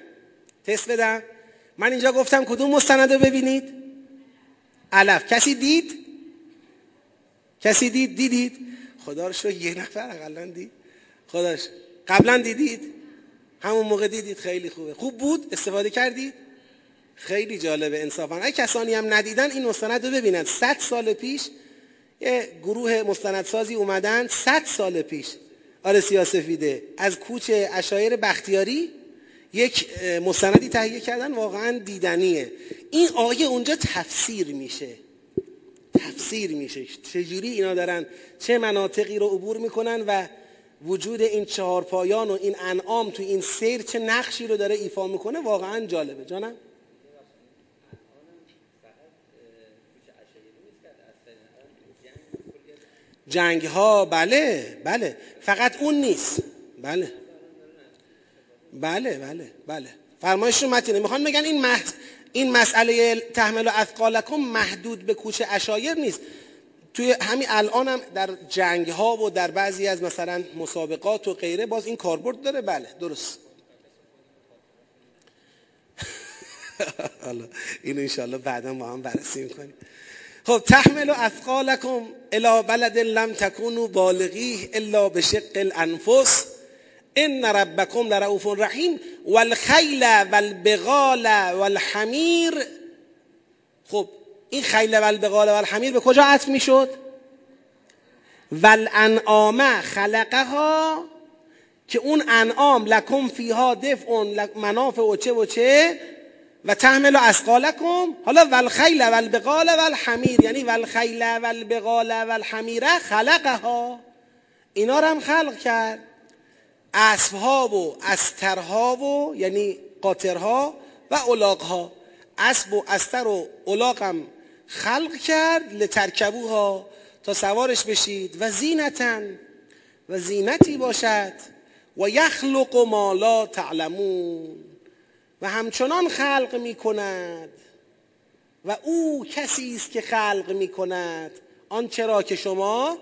تست بدم. من اینجا گفتم کدوم مستند رو ببینید؟ علف. کسی دید؟ کسی دید؟ دیدید؟ خدا رو شو یه نفر اقلا دید. خداش. قبلا دیدید؟ همون موقع دیدید. خیلی خوبه. خوب بود؟ استفاده کردید؟ خیلی جالبه. انصافا. اگه کسانی هم ندیدن این مستند رو ببینن. صد سال پیش یه گروه مستندسازی اومدن. صد سال پیش. آره سیاسفیده. از کوچ اشایر بختیاری یک مستندی تهیه کردن واقعا دیدنیه. این آیه اونجا تفسیر میشه. تفسیر میشه. چجوری اینا دارن چه مناطقی رو عبور می‌کنن و وجود این چهار پایان و این انعام تو این سیر چه نقشی رو داره ایفا می‌کنه؟ واقعا جالبه. جانم؟ جنگ ها بله بله. فقط اون نیست. بله. بله بله بله. فرمایش رو متینه می‌خوان بگن این مح... این مسئله تحمل و اثقالکم محدود به کوچه اشایر نیست. توی همین الان هم در جنگ ها و در بعضی از مثلا مسابقات و غیره باز این کاربرد داره. بله درست. حالا اینو انشاءالله بعدا با هم بررسی می‌کنیم. خب تحمل اثقالکم الى بلد لم تکونوا بالغیه الا بشق الانفس. ان ربکم لرؤوف رحیم والخیل والبغال والحمیر. خب این خیل والبغال والحمیر به کجا عطف می‌شد؟ والانعام خلقها که اون انعام لکم فیها دفع منافع و چه و چه. و تحمل اسقالکم حالا والخیل والبقال والحمیر یعنی والخیل والبقال والحمیر خلقها. اینا رو هم خلق کرد. اسبها و استرها و یعنی قاطرها و الاغها. اسب و استر و الاغ هم خلق کرد لترکبوها تا سوارش بشید. و زینتن و زینتی باشد. و یخلق ما لا تعلمون. و همچنان خلق می کند و او کسی است که خلق می کند آنچه را که شما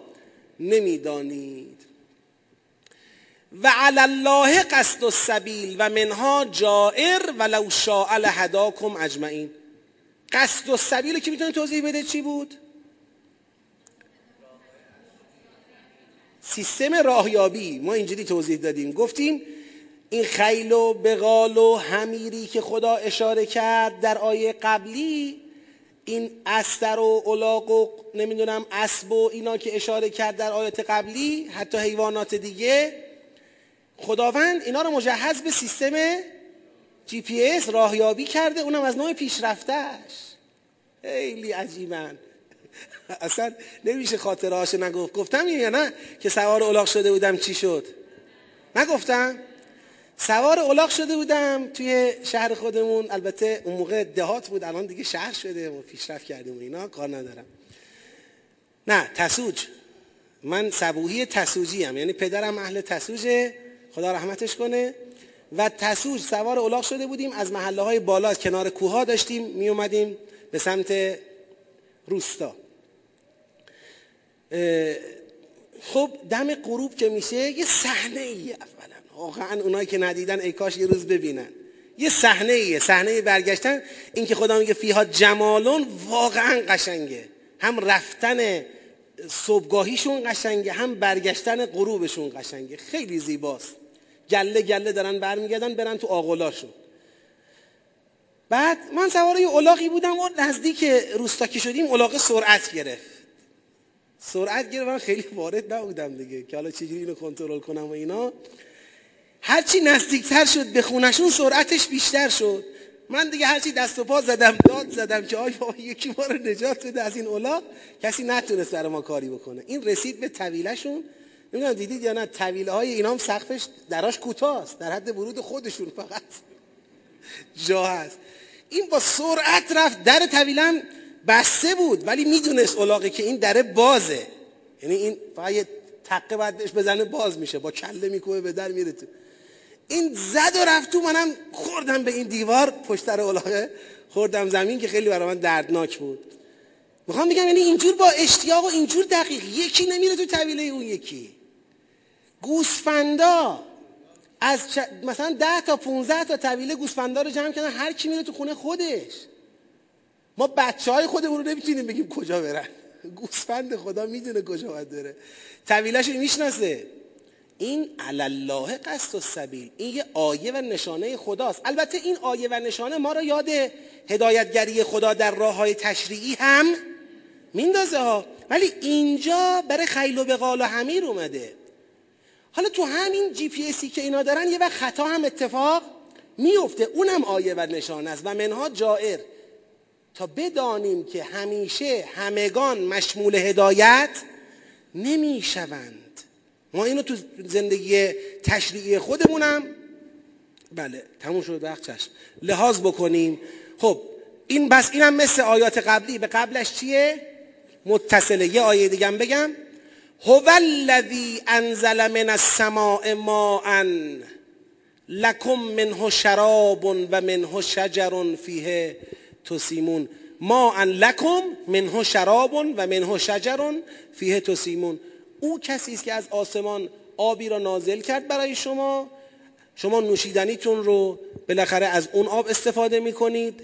نمی‌دانید. و علی الله قصد السبیل و منها جائر ولو شاء لهداکم اجمعین. قصد السبیل که می‌تونه توضیح بده چی بود؟ سیستم راهیابی. ما اینجوری توضیح دادیم. گفتیم این خیل و بغال و همیری که خدا اشاره کرد در آیه قبلی این استر و الاغ و نمی‌دونم اسب و اینا که اشاره کرد در آیات قبلی حتی حیوانات دیگه خداوند اینا رو مجهز به سیستم جی پی اس راهیابی کرده. اونم از نوع پیشرفتش خیلی عجیبن. اصلا نمیشه خاطره هاشو نگفت. گفتم یا نه؟ که سوار اولاغ شده بودم چی شد؟ نگفتم. سوار اولاغ شده بودم توی شهر خودمون. البته اون موقع دهات بود الان دیگه شهر شده و پیشرفت کردیم و اینا کار ندارم. نه تسوج. من سبوهی تسوجی هم یعنی پدرم اهل تسوجه خدا رحمتش کنه. و تسوج سوار اولاغ شده بودیم از محله های بالا کنار کوها داشتیم می اومدیم به سمت روستا. خب دم غروب که میشه یه صحنه ای اولا. واقعا اونایی که ندیدن ای کاش یه روز ببینن. یه صحنه ایه صحنه برگشتن. این که خدا میگه فیها جمالون واقعا قشنگه. هم رفتن صبحگاهیشون قشنگه هم برگشتن غروبشون قشنگه. خیلی زیباست. گله گله دارن برمیگردن برن تو آغلاشون. بعد من سوار یه الاغی بودم و نزدیک روستا که شدیم الاغ سرعت گرفت. سرعت گرفت من خیلی وارد نبودم دیگه که حالا چجوری اینو کنترل کنم و اینا. هرچی نزدیکتر شد به خونشون سرعتش بیشتر شد. من دیگه هرچی دست و پا زدم داد زدم که آیا یکی ما رو نجات بده از این اولاغ کسی نتونست برای ما کاری بکنه. این رسید به طویلشون نمی‌دونم دیدید یا نه طویله های اینا هم سقفش دراش کوتاست. در حد ورود خودشون فقط جا هست. این با سرعت رفت. در طویلم بسته بود ولی می‌دونست اولاغی که این دره بازه. یعنی این فقط یه تقه بعدش بزنه باز میشه. با کله میکوه به در میره تو. این زد و رفت تو منم خوردم به این دیوار پشتر اولاغه خوردم زمین که خیلی برای من دردناک بود. می‌خوام بگم یعنی اینجور با اشتیاق و اینجور دقیق یکی نمیره تو طویله اون یکی. گوسفندا از مثلا ده تا 15 تا طویله گوسفندا رو جمع کردن هر کی میره تو خونه خودش. ما بچه های خودمون رو نمی‌تونیم بگیم کجا برن. گوسفند خدا می‌دونه کجا باید بره. طویلش می‌شناسه. این الله قصد و سبیل. این یه آیه و نشانه خداست. البته این آیه و نشانه ما رو یاد هدایتگری خدا در راه های تشریعی هم میندازه ها. ولی اینجا برای خیل و بقال و حمیر اومده. حالا تو همین جی پی اسی که اینا دارن یه وقت خطا هم اتفاق میفته. اونم آیه و نشانه است و منها جائر. تا بدانیم که همیشه همگان مشمول هدایت نمی‌شوند. ما اینو تو زندگی تشریعی خودمونم بله تموم شد وقت چشم. لحاظ بکنیم. خب این بس اینم مثل آیات قبلی. به قبلش چیه؟ متصله. یه آیه دیگه بگم. هو الذی انزل من السماء ماء لکم منه شراب و منه شجر فیه تسیمون. ما ان لکم منه شراب و منه شجر فیه تسیمون. او کسی است که از آسمان آبی را نازل کرد برای شما. شما نوشیدنیتون رو بالاخره از اون آب استفاده می‌کنید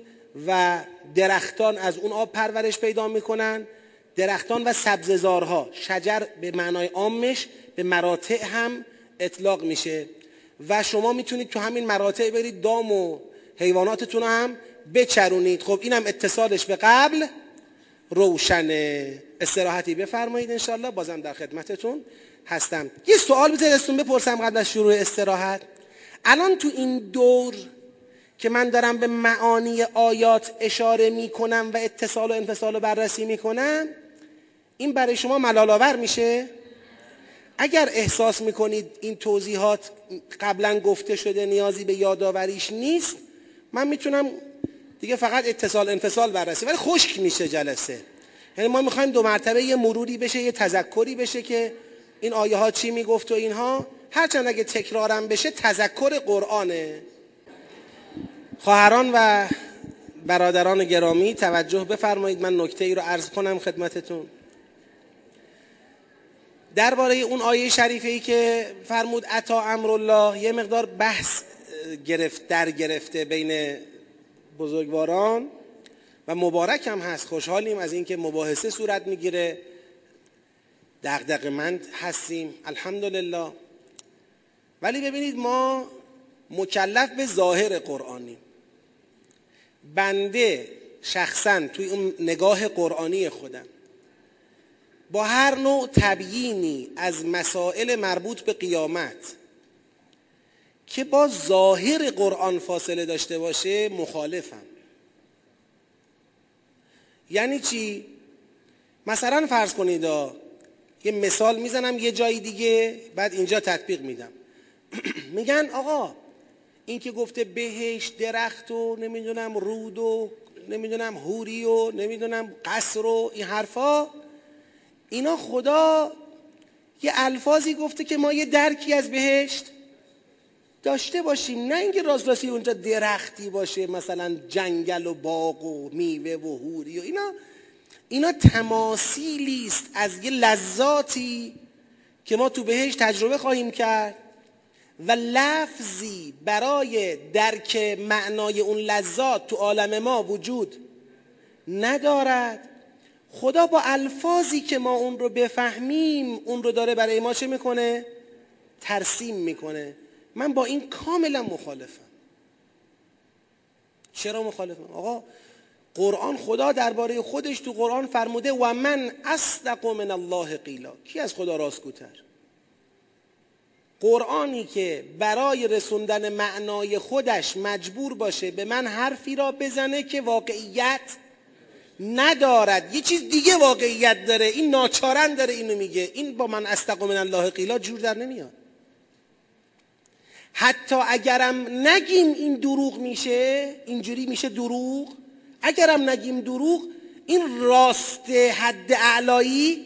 و درختان از اون آب پرورش پیدا می‌کنن. درختان و سبززارها شجر به معنای عامش به مراتع هم اطلاق میشه. و شما می‌تونید تو همین مراتع برید دام و حیواناتتون هم بچرونید. خب اینم اتصالش به قبل روشنه. استراحتی بفرمایید انشالله بازم در خدمتتون هستم. یه سوال بذارستون بپرسم قبل از شروع استراحت. الان تو این دور که من دارم به معانی آیات اشاره می‌کنم و اتصال و انفصال رو بررسی می‌کنم این برای شما ملال میشه؟ اگر احساس می‌کنید این توضیحات قبلا گفته شده نیازی به یادآوریش نیست من می‌تونم دیگه فقط اتصال انفصال بررسی ولی خشک میشه جلسه. یعنی ما می‌خوایم دو مرتبه یه مروری بشه یه تذکری بشه که این آیه ها چی می‌گفت و اینها. هرچند اگه تکرارم بشه تذکر قرآنه. خواهران و برادران گرامی توجه بفرمایید. من نکته ای رو عرض کنم خدمتتون. درباره اون آیه شریفه ای که فرمود عطا امرالله یه مقدار بحث گرفت در گرفته بین بزرگواران. و مبارک هم هست. خوشحالیم از اینکه مباحثه صورت می‌گیره. مند هستیم. الحمدلله. ولی ببینید ما مکلف به ظاهر قرآنی بنده شخصا توی اون نگاه قرآنی خودم با هر نوع تبیینی از مسائل مربوط به قیامت که با ظاهر قرآن فاصله داشته باشه مخالفم. یعنی چی؟ مثلا فرض کنید یه مثال می‌زنم یه جایی دیگه بعد اینجا تطبیق میدم میگن آقا این که گفته بهش درخت و نمی‌دونم رود و نمی‌دونم هوری و نمی‌دونم قصر و این حرفا اینا خدا یه الفاظی گفته که ما یه درکی از بهشت داشته باشیم. نه اینکه راست راستی اونجا درختی باشه مثلا جنگل و باغ و میوه و هوری و اینا. اینا تماثیلی است از یه لذاتی که ما تو بهش تجربه خواهیم کرد و لفظی برای درک معنای اون لذات تو عالم ما وجود ندارد. خدا با الفاظی که ما اون رو بفهمیم اون رو داره برای ما چه می‌کنه؟ ترسیم می‌کنه. من با این کاملا مخالفم. چرا مخالفم؟ آقا قرآن خدا درباره خودش تو قرآن فرموده و من اصدق من الله قیلا. کی از خدا راستگوتر؟ قرآنی که برای رسوندن معنای خودش مجبور باشه به من حرفی را بزنه که واقعیت ندارد. یه چیز دیگه واقعیت داره. این ناچارن داره اینو میگه. این با من استقام من الله قیلا جور در نمیاد. حتی اگرم نگیم این دروغ میشه اینجوری میشه دروغ. اگرم نگیم دروغ این راست حد اعلایی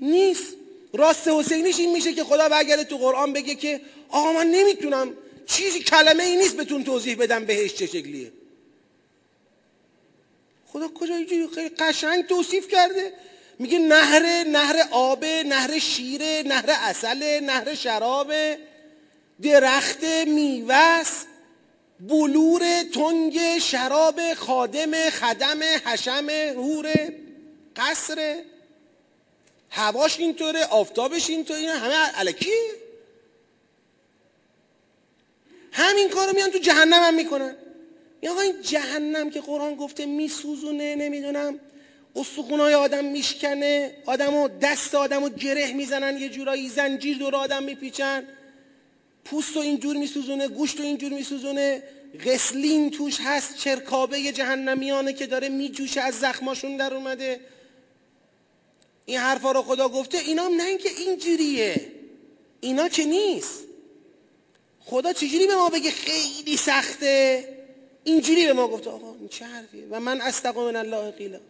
نیست. راست حسینیش این میشه که خدا برگرده تو قرآن بگه که آقا من نمی‌تونم چیزی کلمه ای نیست بهتون توضیح بدم بهش چه شکلیه. خدا کجا اینجوری خیلی قشنگ توصیف کرده؟ میگه نهر نهر آب نهر شیره نهر اصل نهر شراب. درخت میوس بلور تنگ شراب خادم خدم حشم هور قصر. هواش اینطوره آفتابش اینطوره همه علکی همین کارو میان تو جهنم هم می‌کنن. یا آقا این جهنم که قرآن گفته میسوزونه نمی‌دونم. استخونای آدم میشکنه آدمو دست آدمو گره می‌زنن یه جورایی زنجیر دور آدم میپیچن. پوست و اینجور میسوزونه گوشت و اینجور میسوزونه. غسلین توش هست چرکابه جهنمیانه که داره میجوشه از زخماشون در اومده. این حرفا رو خدا گفته اینا نه اینکه اینجوریه. اینا که نیست. خدا چجوری به ما بگه خیلی سخته؟ اینجوری به ما گفته. آقا این چه حرفیه؟ و من استقام من الله قیلا.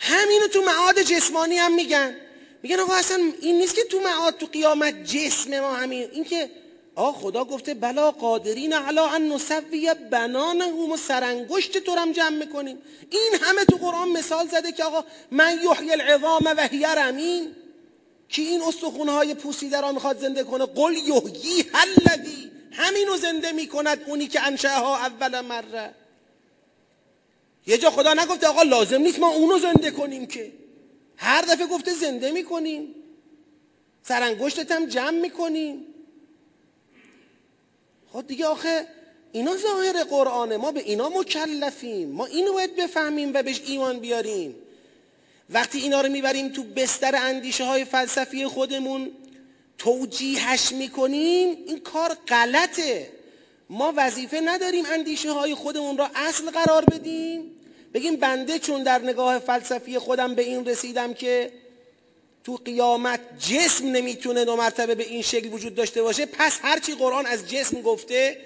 همینو تو معاد جسمانی هم میگن. میگن آقا اصلا این نیست که تو معاد تو قیامت جسم ما همین این که آقا خدا گفته بلا قادرین علا ان نسوی بنانه و سرانگشت تو هم جمع می‌کنیم. این همه تو قرآن مثال زده که آقا من یحیی العظام و هی رمین که این استخونهای پوسیده را می‌خواد زنده کنه؟ قل یحیی الذی. همینو زنده می‌کند اونی که انشاها اول مره. یه جا خدا نگفته آقا لازم نیست ما اونو زنده کنیم که. هر دفعه گفته زنده می‌کنیم. سرانگشتت هم جمع می‌کنیم. خب دیگه آخه اینا ظاهر قرآنه. ما به اینا مکلفیم. ما اینو باید بفهمیم و بهش ایمان بیاریم. وقتی اینا رو می‌بریم تو بستر اندیشه های فلسفی خودمون توجیهش می‌کنیم این کار غلطه. ما وظیفه نداریم اندیشه های خودمون را اصل قرار بدیم. بگیم بنده چون در نگاه فلسفی خودم به این رسیدم که تو قیامت جسم نمی‌تونه دو مرتبه به این شکل وجود داشته باشه پس هرچی قرآن از جسم گفته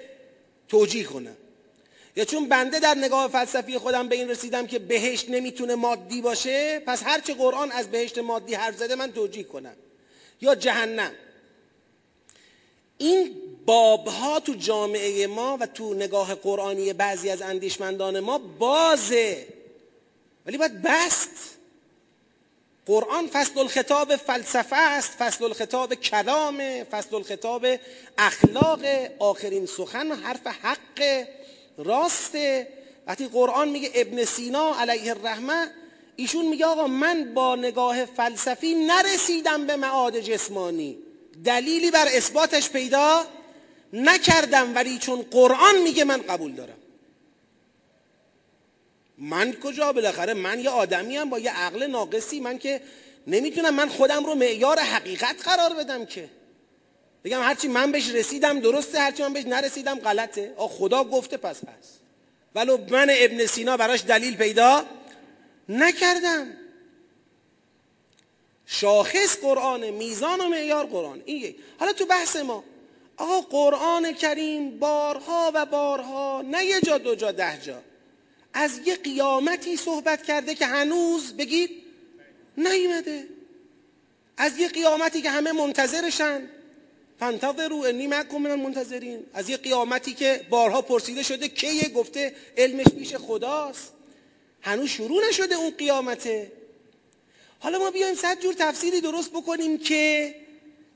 توجیه کنم یا چون بنده در نگاه فلسفی خودم به این رسیدم که بهشت نمی‌تونه مادی باشه پس هرچی قرآن از بهشت مادی حرف زده من توجیه کنم. یا جهنم. این بابها تو جامعه ما و تو نگاه قرآنی بعضی از اندیشمندان ما بازه. ولی باید بست. قرآن فصل الخطاب فلسفه است فصل الخطاب کلامه فصل الخطاب اخلاق آخرین سخن حرف حق راسته. وقتی قرآن میگه ابن سینا علیه الرحمه ایشون میگه آقا من با نگاه فلسفی نرسیدم به معاد جسمانی. دلیلی بر اثباتش پیدا نکردم ولی چون قرآن میگه من قبول دارم. من کجا بالاخره؟ من یه آدمی هم با یه عقل ناقصی. من که نمی‌تونم من خودم رو معیار حقیقت قرار بدم که. بگم هرچی من بهش رسیدم درسته هرچی من بهش نرسیدم غلطه. آ خدا گفته پس پس. ولو من ابن سینا براش دلیل پیدا نکردم. شاخص قرآن میزان و معیار قرآن. این حالا تو بحث ما آقا قرآن کریم بارها و بارها نه یه جا دو جا ده جا. از یه قیامتی صحبت کرده که هنوز بگید نیومده. از یه قیامتی که همه منتظرشن. فانتظروا انی معکم من المنتظرین. از یه قیامتی که بارها پرسیده شده کیه گفته علمش پیش خداست. هنوز شروع نشده اون قیامته. حالا ما بیایم صد جور تفسیری درست بکنیم که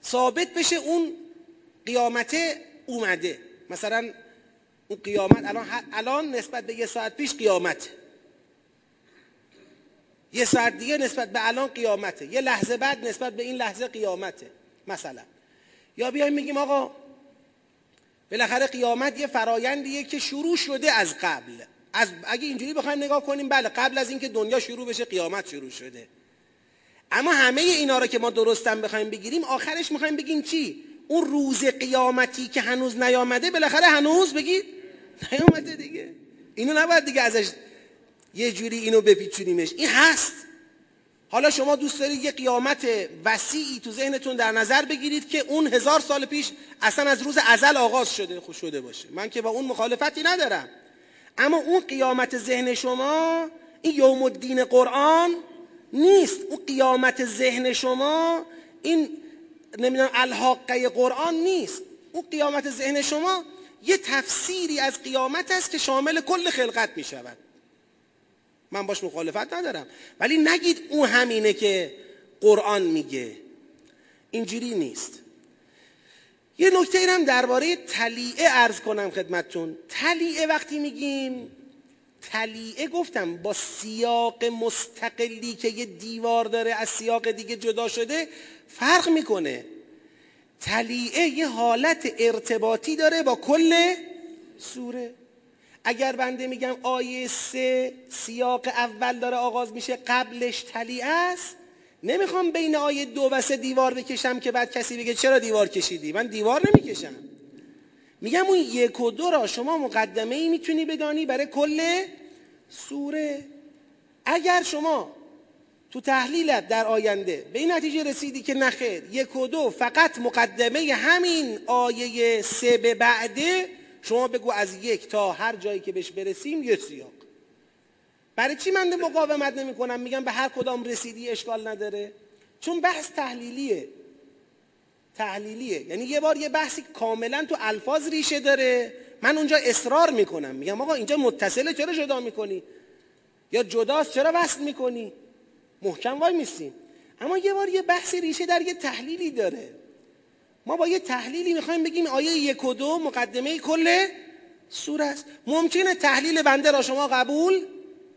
ثابت بشه اون قیامته اومده. مثلا اون قیامت الان, الان نسبت به یه ساعت پیش قیامت. یه ساعت دیگه نسبت به الان قیامته. یه لحظه بعد نسبت به این لحظه قیامته. مثلا. یا بیایم میگیم آقا بالاخره قیامت یه فرایندیه که شروع شده از قبل. از اگه اینجوری بخوایم نگاه کنیم بله قبل از اینکه دنیا شروع بشه قیامت شروع شده. اما همه اینا رو که ما درستم بخوایم بگیریم آخرش می‌خوایم بگیم چی؟ اون روز قیامتی که هنوز نیامده بالاخره هنوز بگید نیامده دیگه. اینو نباید دیگه ازش یه جوری اینو بپیچونیمش. این هست. حالا شما دوست دارید یه قیامت وسیعی تو ذهنتون در نظر بگیرید که اون هزار سال پیش اصلا از روز ازل آغاز شده خوش شده باشه. من که با اون مخالفتی ندارم. اما اون قیامت ذهن شما این یوم الدین قرآن نیست. اون قیامت ذهن شما این نمی‌دونم الحاقه قرآن نیست. اون قیامت ذهن شما یه تفسیری از قیامت است که شامل کل خلقت می شود من باش مخالفت ندارم. ولی نگید او همینه که قرآن میگه. اینجوری نیست. یه نکته هم درباره تلیعه ارز کنم خدمتتون. تلیعه وقتی میگیم تلیعه گفتم با سیاق مستقلی که یه دیوار داره از سیاق دیگه جدا شده فرق می‌کنه. تلیعه یه حالت ارتباطی داره با کل سوره. اگر بنده میگم آیه سه سیاق اول داره آغاز میشه قبلش تلیعه است. نمی‌خوام بین آیه دو و سه دیوار بکشم که بعد کسی بگه چرا دیوار کشیدی؟ من دیوار نمی‌کشم. میگم اون یک و دو را شما مقدمه ای می‌تونی بدانی برای کل سوره. اگر شما تو تحلیلت در آینده به این نتیجه رسیدی که نخیر یک و دو فقط مقدمه همین آیه سه به بعده شما بگو از یک تا هر جایی که بهش برسیم یه سیاق. برای چی من مقاومت نمی کنم میگم به هر کدام رسیدی اشکال نداره. چون بحث تحلیلیه. تحلیلیه. یعنی یه بار یه بحثی کاملا تو الفاظ ریشه داره. من اونجا اصرار می‌کنم. میگم آقا اینجا متصله چرا جدا می‌کنی؟ یا جداست چرا وصل می‌کنی؟ محکم وای میستیم اما یه بار یه بحثی ریشه در یه تحلیلی داره. ما با یه تحلیلی می‌خوایم بگیم آیه یک و دو مقدمه کل سوره است. ممکنه تحلیل بنده را شما قبول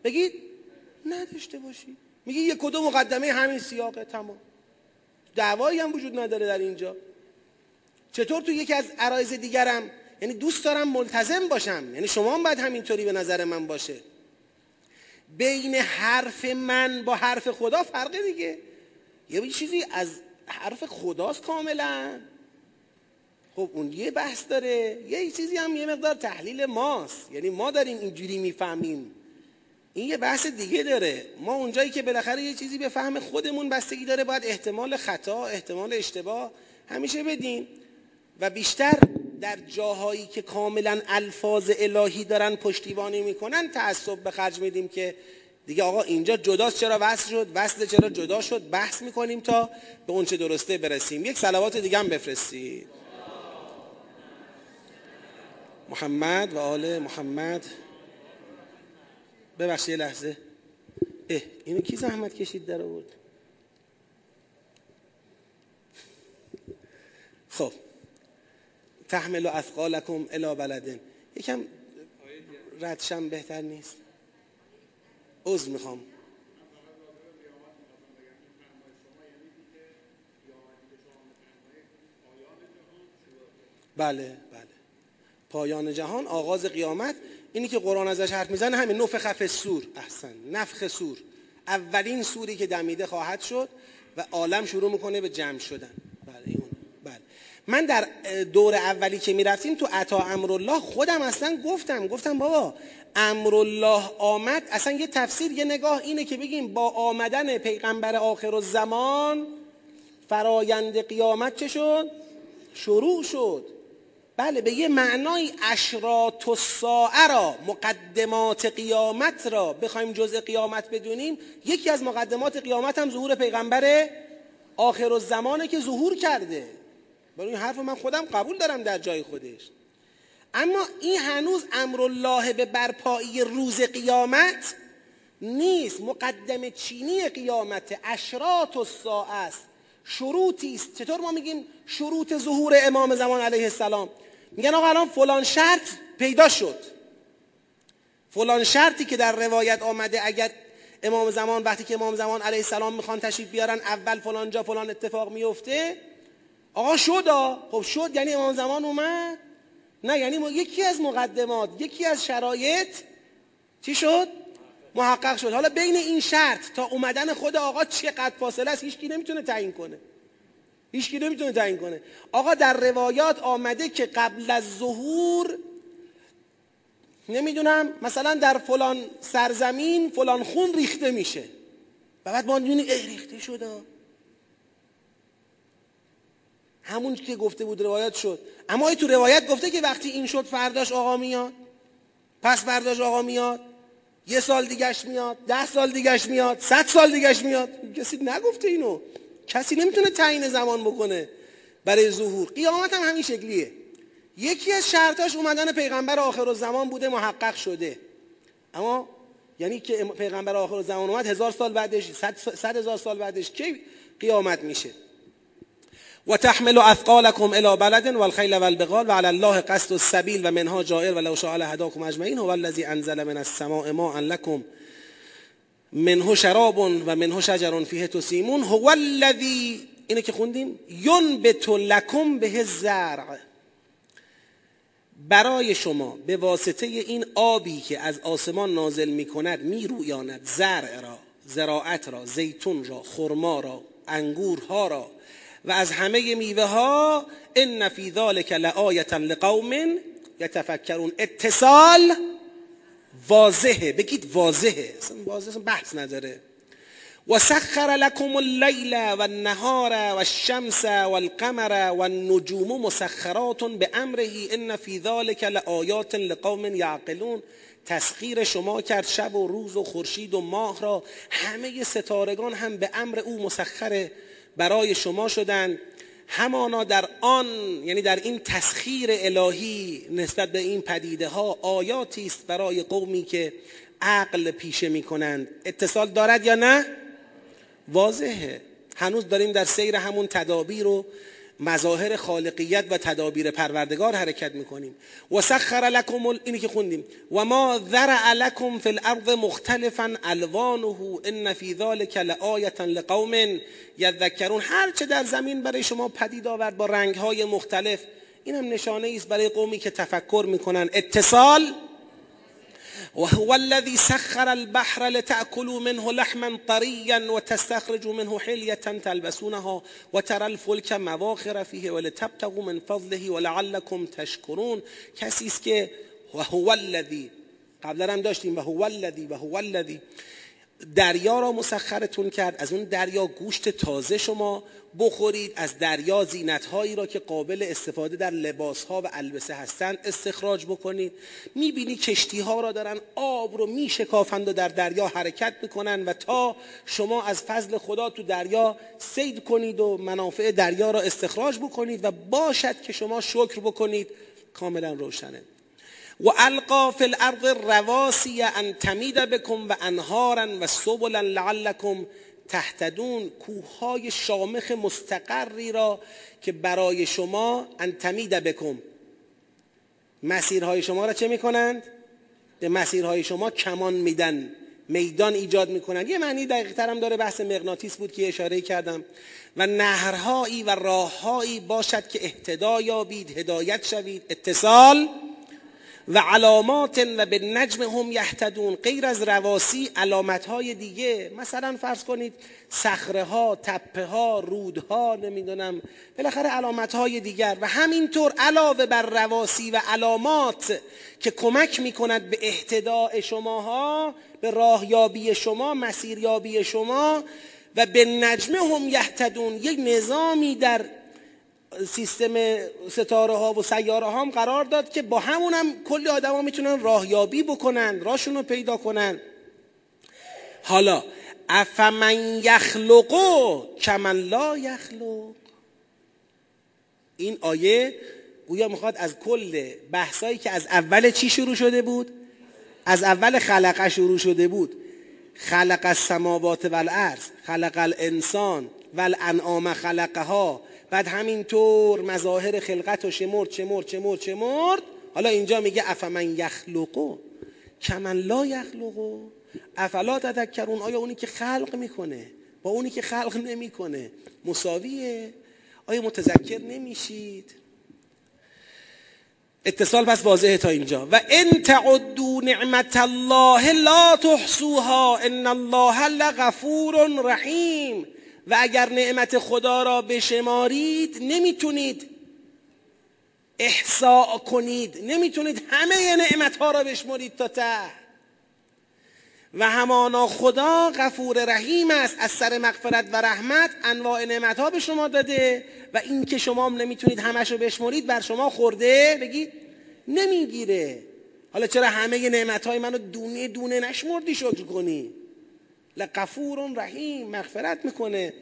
بگید؟ نداشته باشید میگی یک و دو مقدمه همین سیاقه تمام. دعوایی هم وجود نداره در اینجا. چطور تو یکی از عرایز دیگرم یعنی دوست دارم ملتزم باشم یعنی شما هم باید همینطوری به نظر من باشه. بین حرف من با حرف خدا فرقه دیگه. یه چیزی از حرف خداست کاملا. خب اون یه بحث داره. یه چیزی هم یه مقدار تحلیل ماست. یعنی ما داریم اینجوری می‌فهمیم. این یه بحث دیگه داره. ما اونجایی که بالاخره یه چیزی به فهم خودمون بستگی داره باید احتمال خطا احتمال اشتباه همیشه بدیم و بیشتر در جاهایی که کاملا الفاظ الهی دارن پشتیبانی می‌کنن تعصب به خرج میدیم که دیگه آقا اینجا جداست چرا وصل شد؟ وصل چرا جدا شد؟ بحث می‌کنیم تا به اونچه درسته برسیم. یک صلوات دیگه هم بفرستید. محمد و آل محمد. ببخشید یه لحظه. اه اینو کی زحمت کشید در آورد؟ خب. تحمل اثقالکم الی بلدن. یکم ردشم بهتر نیست. عذر می‌خوام. بله بله. پایان جهان آغاز قیامت. اینی که قرآن ازش حرف می‌زنه همین نفخ فی سور. احسن. نفخ سور. اولین سوری که دمیده خواهد شد و عالم شروع می‌کنه به جمع شدن. بله این. بله. من در دور اولی که می‌رفتیم تو عطا امرالله خودم اصلا گفتم. گفتم بابا امرالله آمد. اصلا یه تفسیر یه نگاه اینه که بگیم با آمدن پیغمبر آخر الزمان فرایند قیامت چه شد؟ شروع شد. بله به یه معنای اشرات الساعه را مقدمات قیامت را بخوایم جزء قیامت بدونیم. یکی از مقدمات قیامت هم ظهور پیغمبر آخر الزمانه که ظهور کرده. برای این حرف من خودم قبول دارم در جای خودش. اما این هنوز امرالله به برپایی روز قیامت نیست. مقدم چینی قیامت اشرات الساعه است. شروطی است. چطور ما میگیم شروط ظهور امام زمان علیه السلام؟ میگن آقا الان فلان شرط پیدا شد. فلان شرطی که در روایت آمده اگر امام زمان وقتی که امام زمان علیه السلام می‌خوان تشریف بیارن اول فلان جا فلان اتفاق میفته آقا شد خب شد یعنی امام زمان اومد؟ نه یعنی یکی از مقدمات یکی از شرایط چی شد؟ محقق شد. حالا بین این شرط تا اومدن خود آقا چقدر فاصله است هیچکی نمی‌تونه تعیین کنه. هیچکی نمی‌تونه تعیین کنه. آقا در روایات آمده که قبل از ظهور نمی‌دونم مثلا در فلان سرزمین فلان خون ریخته میشه. و بعد ما می‌دونیم ریخته شده. همون که گفته بود روایت شد. اما ای تو روایت گفته که وقتی این شد فرداش آقا میاد. پس فرداش آقا میاد. یه سال دیگش میاد ده سال دیگش میاد صد سال دیگش میاد. کسی نگفته اینو. کسی نمی‌تونه تعیین زمان بکنه برای ظهور. قیامت هم همین شکلیه. یکی از شرطاش اومدن پیغمبر آخر زمان بوده محقق شده. اما یعنی که پیغمبر آخر زمان اومد هزار سال بعدش صد هزار سال بعدش کی قیامت میشه؟ و تحمل اثقالکم الى بلد والخیل والبغال وعلى الله قصد السبیل و منها جائر ولو شاء لهداكم اجمعین هو الذی انزل من السماء ماء لكم. منه شراب و منه شجر فیه تسیمون هو الذی اینه که خوندیم ینبت لکم به الزرع. برای شما به واسطه این آبی که از آسمان نازل می کند می رویاند زرع را زراعت را زیتون را خرما را انگورها را. و از همه میوه ها ان فی ذلک لآیه لقوم یتفکرون. اتصال واضحه. بگید واضحه. اصلا واضحه بحث نداره. و سخر لكم اللیل و النهار و الشمس و القمر و النجوم مسخرات به ان فی ذلک لآیات لقوم یعقلون. تسخیر شما کرد شب و روز و خورشید و ماه را. همه ستارگان هم به امر او مسخر برای شما شدند همانا در آن یعنی در این تسخیر الهی نسبت به این پدیده ها آیاتی است برای قومی که عقل پیشه می کنند اتصال دارد یا نه؟ واضحه. هنوز داریم در سیر همون تدابیر و مظاهر خالقیت و تدابیر پروردگار حرکت می‌کنیم. و سخر لکم اینی که خوندیم. و ما ذرع لکم فی الارض مختلفا الوانه ان فی ذلک لآیه لقوم یذکرون. هر چه در زمین برای شما پدید آورد با رنگ های مختلف این هم نشانه است برای قومی که تفکر می‌کنن. اتصال وهو الذي سخر البحر لتأكلوا منه لحما طريا وتستخرجوا منه حلية تلبسونها وترى الفلك مواخر فيه ولتبتغوا من فضله ولعلكم تشكرون. کسی وهو الذي قبلا هم داشتیم وهو الذي وهو الذي دریا را مسخرتون کرد از اون دریا گوشت تازه شما بخورید از دریا زینت هایی را که قابل استفاده در لباس ها و البسه هستند استخراج بکنید. می‌بینی کشتی ها را دارن آب رو میشکافند و در دریا حرکت می‌کنن و تا شما از فضل خدا تو دریا سید کنید و منافع دریا را استخراج بکنید و باشد که شما شکر بکنید. کاملا روشنه. و القا فی الارض رواسی ان تمید بکم و انهارا و سبلا لعلکم تهتدون. کوههای شامخ مستقری را که برای شما ان تمید بکم. مسیرهای شما را چه می‌کنند؟ به مسیرهای شما کمان میدن. میدان ایجاد می‌کنند. یه معنی دقیق هم داره بحث مغناطیس بود که اشاره کردم. و نهرهایی و راههایی باشد که اهتدا یابید هدایت شوید. اتصال و علامات و به نجم هم یهتدون غیر از رواسی علامت های دیگه. مثلا فرض کنید صخره ها تپه ها رودها نمی‌دونم بالاخره علامت های دیگر. و همینطور علاوه بر رواسی و علامات که کمک می‌کند به اهتداء شماها به راهیابی شما مسیریابی شما و به نجمه هم یهتدون یک نظامی در سیستم ستاره ها و سیاره ها هم قرار داد که با همون هم کلی ها می‌تونن راهیابی بکنن راشون رو پیدا کنن. حالا افمن یخلقو کمن لا یخلق. این آیه گویا می‌خواد از کل بحثایی که از اول چی شروع شده بود؟ از اول خلقه شروع شده بود. خلق السماوات والارض خلق الانسان والانعام خلقها. بعد همینطور مظاهر خلقت و شمرد چمرد چمرد چمرد حالا اینجا میگه افمن یخلقو. کمن لا یخلقو. افلا تذکرون؟ آیا اونی که خلق می‌کنه؟ با اونی که خلق نمی‌کنه. مساویه. آیا متذکر نمیشید؟ اتصال پس واضحه تا اینجا. و ان تعدوا نعمت الله لا تحصوها. ان الله لغفور رحیم. و اگر نعمت خدا را بشمارید نمی‌تونید احساء کنید. نمی‌تونید همه نعمت ها را بشمارید تا ته. و همانا خدا غفور رحیم است. از سر مغفرت و رحمت انواع نعمت ها به شما داده و این که شما هم نمی‌تونید همش رو بشمرید بر شما خورده. بگید نمی‌گیره. حالا چرا همه نعمت های منو دونه دونه نشمردی شکر کنی؟ لقفور رحیم مغفرت می‌کنه.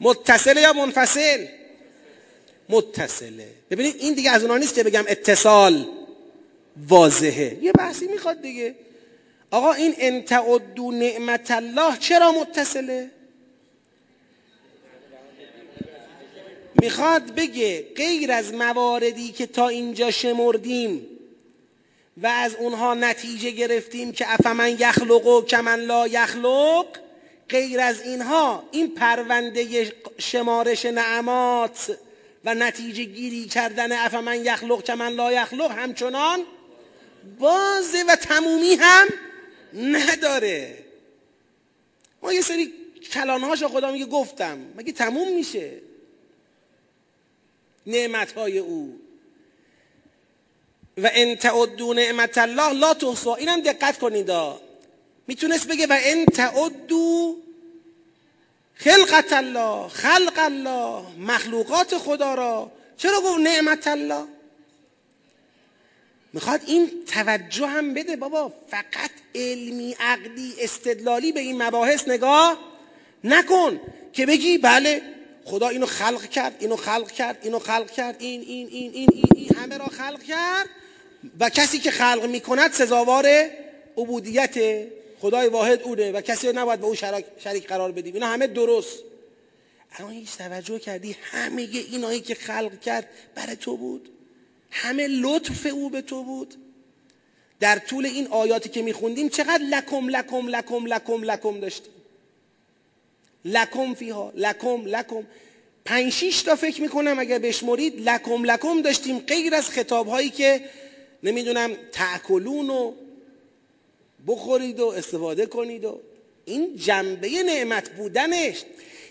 متصله یا منفصل؟ متصله. ببینید این دیگه از اونا نیست که بگم اتصال واضحه. یه بحثی می‌خواد دیگه. آقا این انتعدو نعمت الله چرا متصله؟ می‌خواد بگه غیر از مواردی که تا اینجا شمردیم و از اونها نتیجه گرفتیم که افمن یخلق و کمن لا یخلق. غیر از اینها این پرونده شمارش نعمات و نتیجه گیری کردن افمن یخلق کمن لا یخلق همچنان بازه و تمومی هم نداره. ما یه سری کلانهاش خدا میگه گفتم مگه تموم میشه؟ نعمت های او. و ان تعدوا نعمت الله لا تحصوا اینم دقت کنید می‌تونست بگه و ان تعدوا خلقت الله خلق الله مخلوقات خدا را. چرا گفت نعمت الله؟ می‌خواد این توجه هم بده بابا. فقط علمی عقلی استدلالی به این مباحث نگاه نکن که بگی بله خدا اینو خلق کرد اینو خلق کرد اینو خلق کرد این این این این این, این همه را خلق کرد. و کسی که خلق می‌کند سزاوار عبودیت خدای واحد اونه و کسی نباید به او شریک قرار بدیم. اینا همه درست. اما هیچ توجه کردی؟ همه اینایی که خلق کرد برای تو بود؟ همه لطف او به تو بود؟ در طول این آیاتی که میخوندیم چقدر لکم لکم لکم لکم لکم داشتیم؟ لکم فیها لکم لکم. پنج شیش تا فکر می‌کنم اگر بشمرید لکم لکم داشتیم غیر از خطاب هایی که نمی‌دونم تاکلون و بخورید و استفاده کنید و این جنبه نعمت بودنش.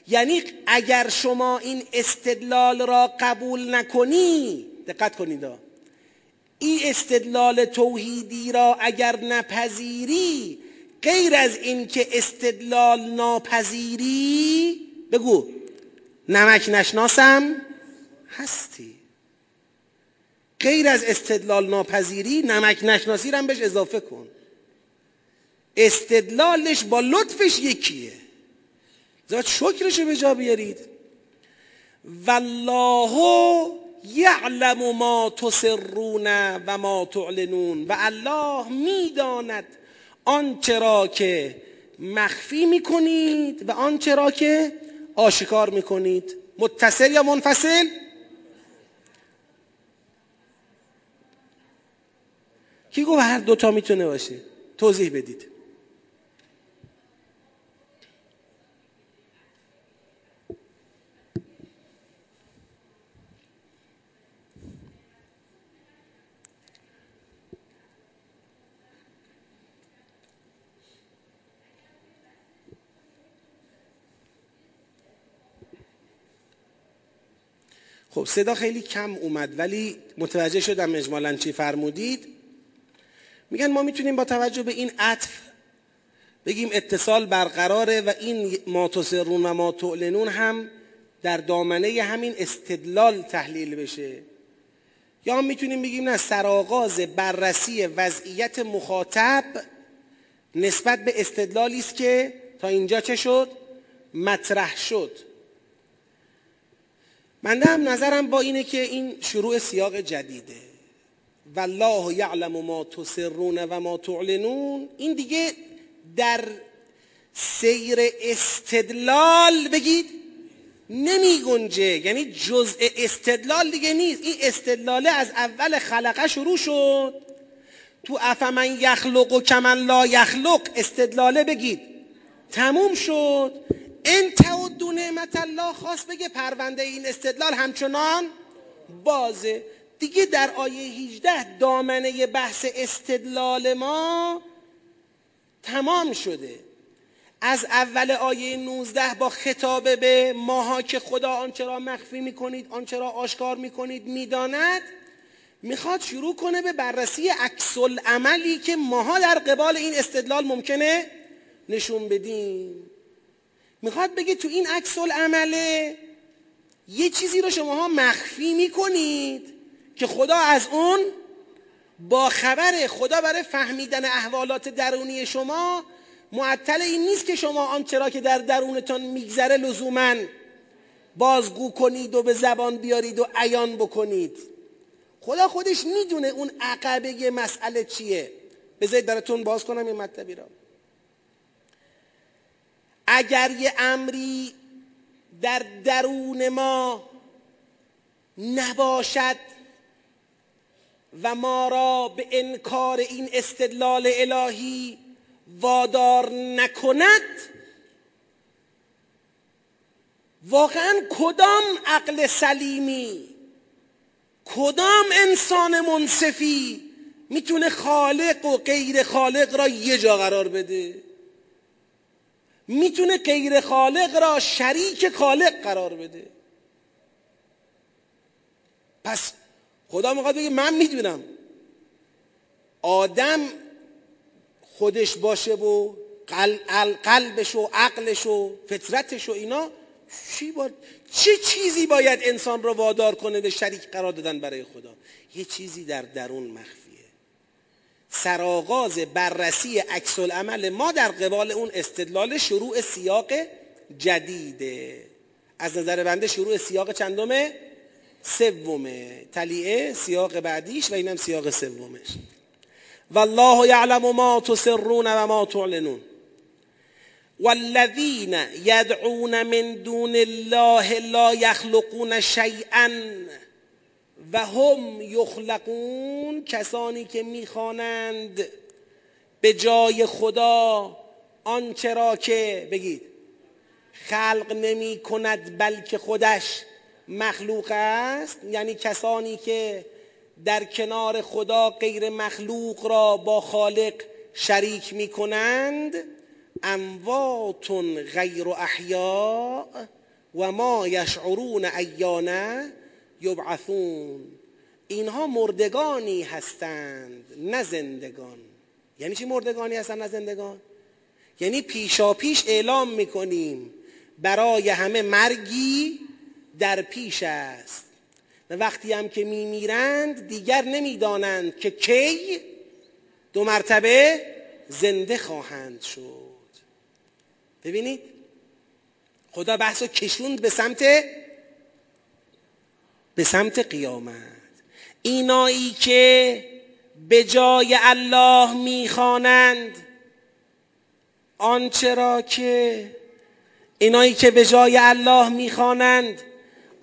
یعنی اگر شما این استدلال را قبول نکنی دقت کنید این استدلال توحیدی را اگر نپذیری غیر از این که استدلال ناپذیری بگو نمک نشناسم هستی. غیر از استدلال ناپذیری نمک نشناسی رو هم بهش اضافه کن. استدلالش با لطفش یکیه. زاد شکرشو به جا بیارید. والله یعلم ما تسرون و ما تعلنون. و الله می‌داند آنچه را که مخفی می‌کنید و آنچه را که آشکار می‌کنید. متصل یا منفصل؟ کی گفت هر دوتا می‌تونه باشه؟ توضیح بدید. خب صدا خیلی کم اومد ولی متوجه شدم اجمالا چی فرمودید. میگن ما می‌تونیم با توجه به این عطف بگیم اتصال برقراره و این ما تسرون و ما تعلنون هم در دامنه همین استدلال تحلیل بشه. یا هم می‌تونیم بگیم نه سرآغاز بررسی وضعیت مخاطب نسبت به استدلالی است که تا اینجا چه شد؟ مطرح شد. من هم نظرم با اینه که این شروع سیاق جدیده. والله یعلم ما تسرون و ما تعلنون. این دیگه در سیر استدلال بگید نمی گنجه. یعنی جزء استدلال دیگه نیست. این استدلاله از اول خلقه شروع شد. تو افمن یخلق و کمن لا یخلق استدلاله بگید. تموم شد. ان تعدوا نعمت الله خواست بگه پرونده این استدلال همچنان بازه. دیگه در آیه 18 دامنه بحث استدلال ما تمام شده. از اول آیه 19 با خطاب به ماها که خدا آنچه را مخفی می‌کنید آنچه را آشکار می‌کنید می‌داند می‌خواد شروع کنه به بررسی عکس عملی که ماها در قبال این استدلال ممکنه نشون بدیم. می‌خواد بگه تو این عکس عمله یه چیزی رو شماها مخفی می‌کنید. که خدا از اون با خبر خدا برای فهمیدن احوالات درونی شما معطل این نیست که شما آنچه را که در درونتان میگذره لزوما بازگو کنید و به زبان بیارید و عیان بکنید. خدا خودش می‌دونه اون عقبه مسئله چیه. بذارید براتون باز کنم این مطلبی را اگر یه امری در درون ما نباشد و ما را به انکار این استدلال الهی وادار نکند. واقعا کدام عقل سلیمی کدام انسان منصفی می‌تونه خالق و غیر خالق را یه جا قرار بده؟ می‌تونه غیر خالق را شریک خالق قرار بده؟ پس خدا می‌خواد بگه من می‌دونم. آدم خودش باشه و قلبش و عقلش و فطرتش و اینا چی با... چه چیزی باید انسان را وادار کنه به شریک قرار دادن برای خدا؟ یه چیزی در درون مخفیه. سرآغاز بررسی عکس العمل ما در قبال اون استدلال شروع سیاق جدیده. از نظر بنده شروع سیاق چندمه؟ سومه. تلیعه سیاق بعدیش و اینم سیاق سومش. والله یعلم ما تسرون و ما تعلنون. والذین یدعون من دون الله لا یخلقون شیئا و هم یخلقون کسانی که می‌خوانند به جای خدا آنچه را که بگید خلق نمی کند بلکه خودش. مخلوق است یعنی کسانی که در کنار خدا غیر مخلوق را با خالق شریک می کنند اموات غیر احیاء و ما یشعرون ایانه یبعثون. اینها مردگانی هستند نه زندگان. یعنی چی مردگانی هستند نه زندگان؟ یعنی پیشا پیش اعلام می‌کنیم برای همه مرگی در پیش است. و وقتی هم که میمیرند دیگر نمی‌دانند که کی دو مرتبه زنده خواهند شد. ببینید خدا بحث رو کشوند به سمت به سمت قیامت. اینایی که به جای الله می‌خوانند آنچه را که اینایی که به جای الله می‌خوانند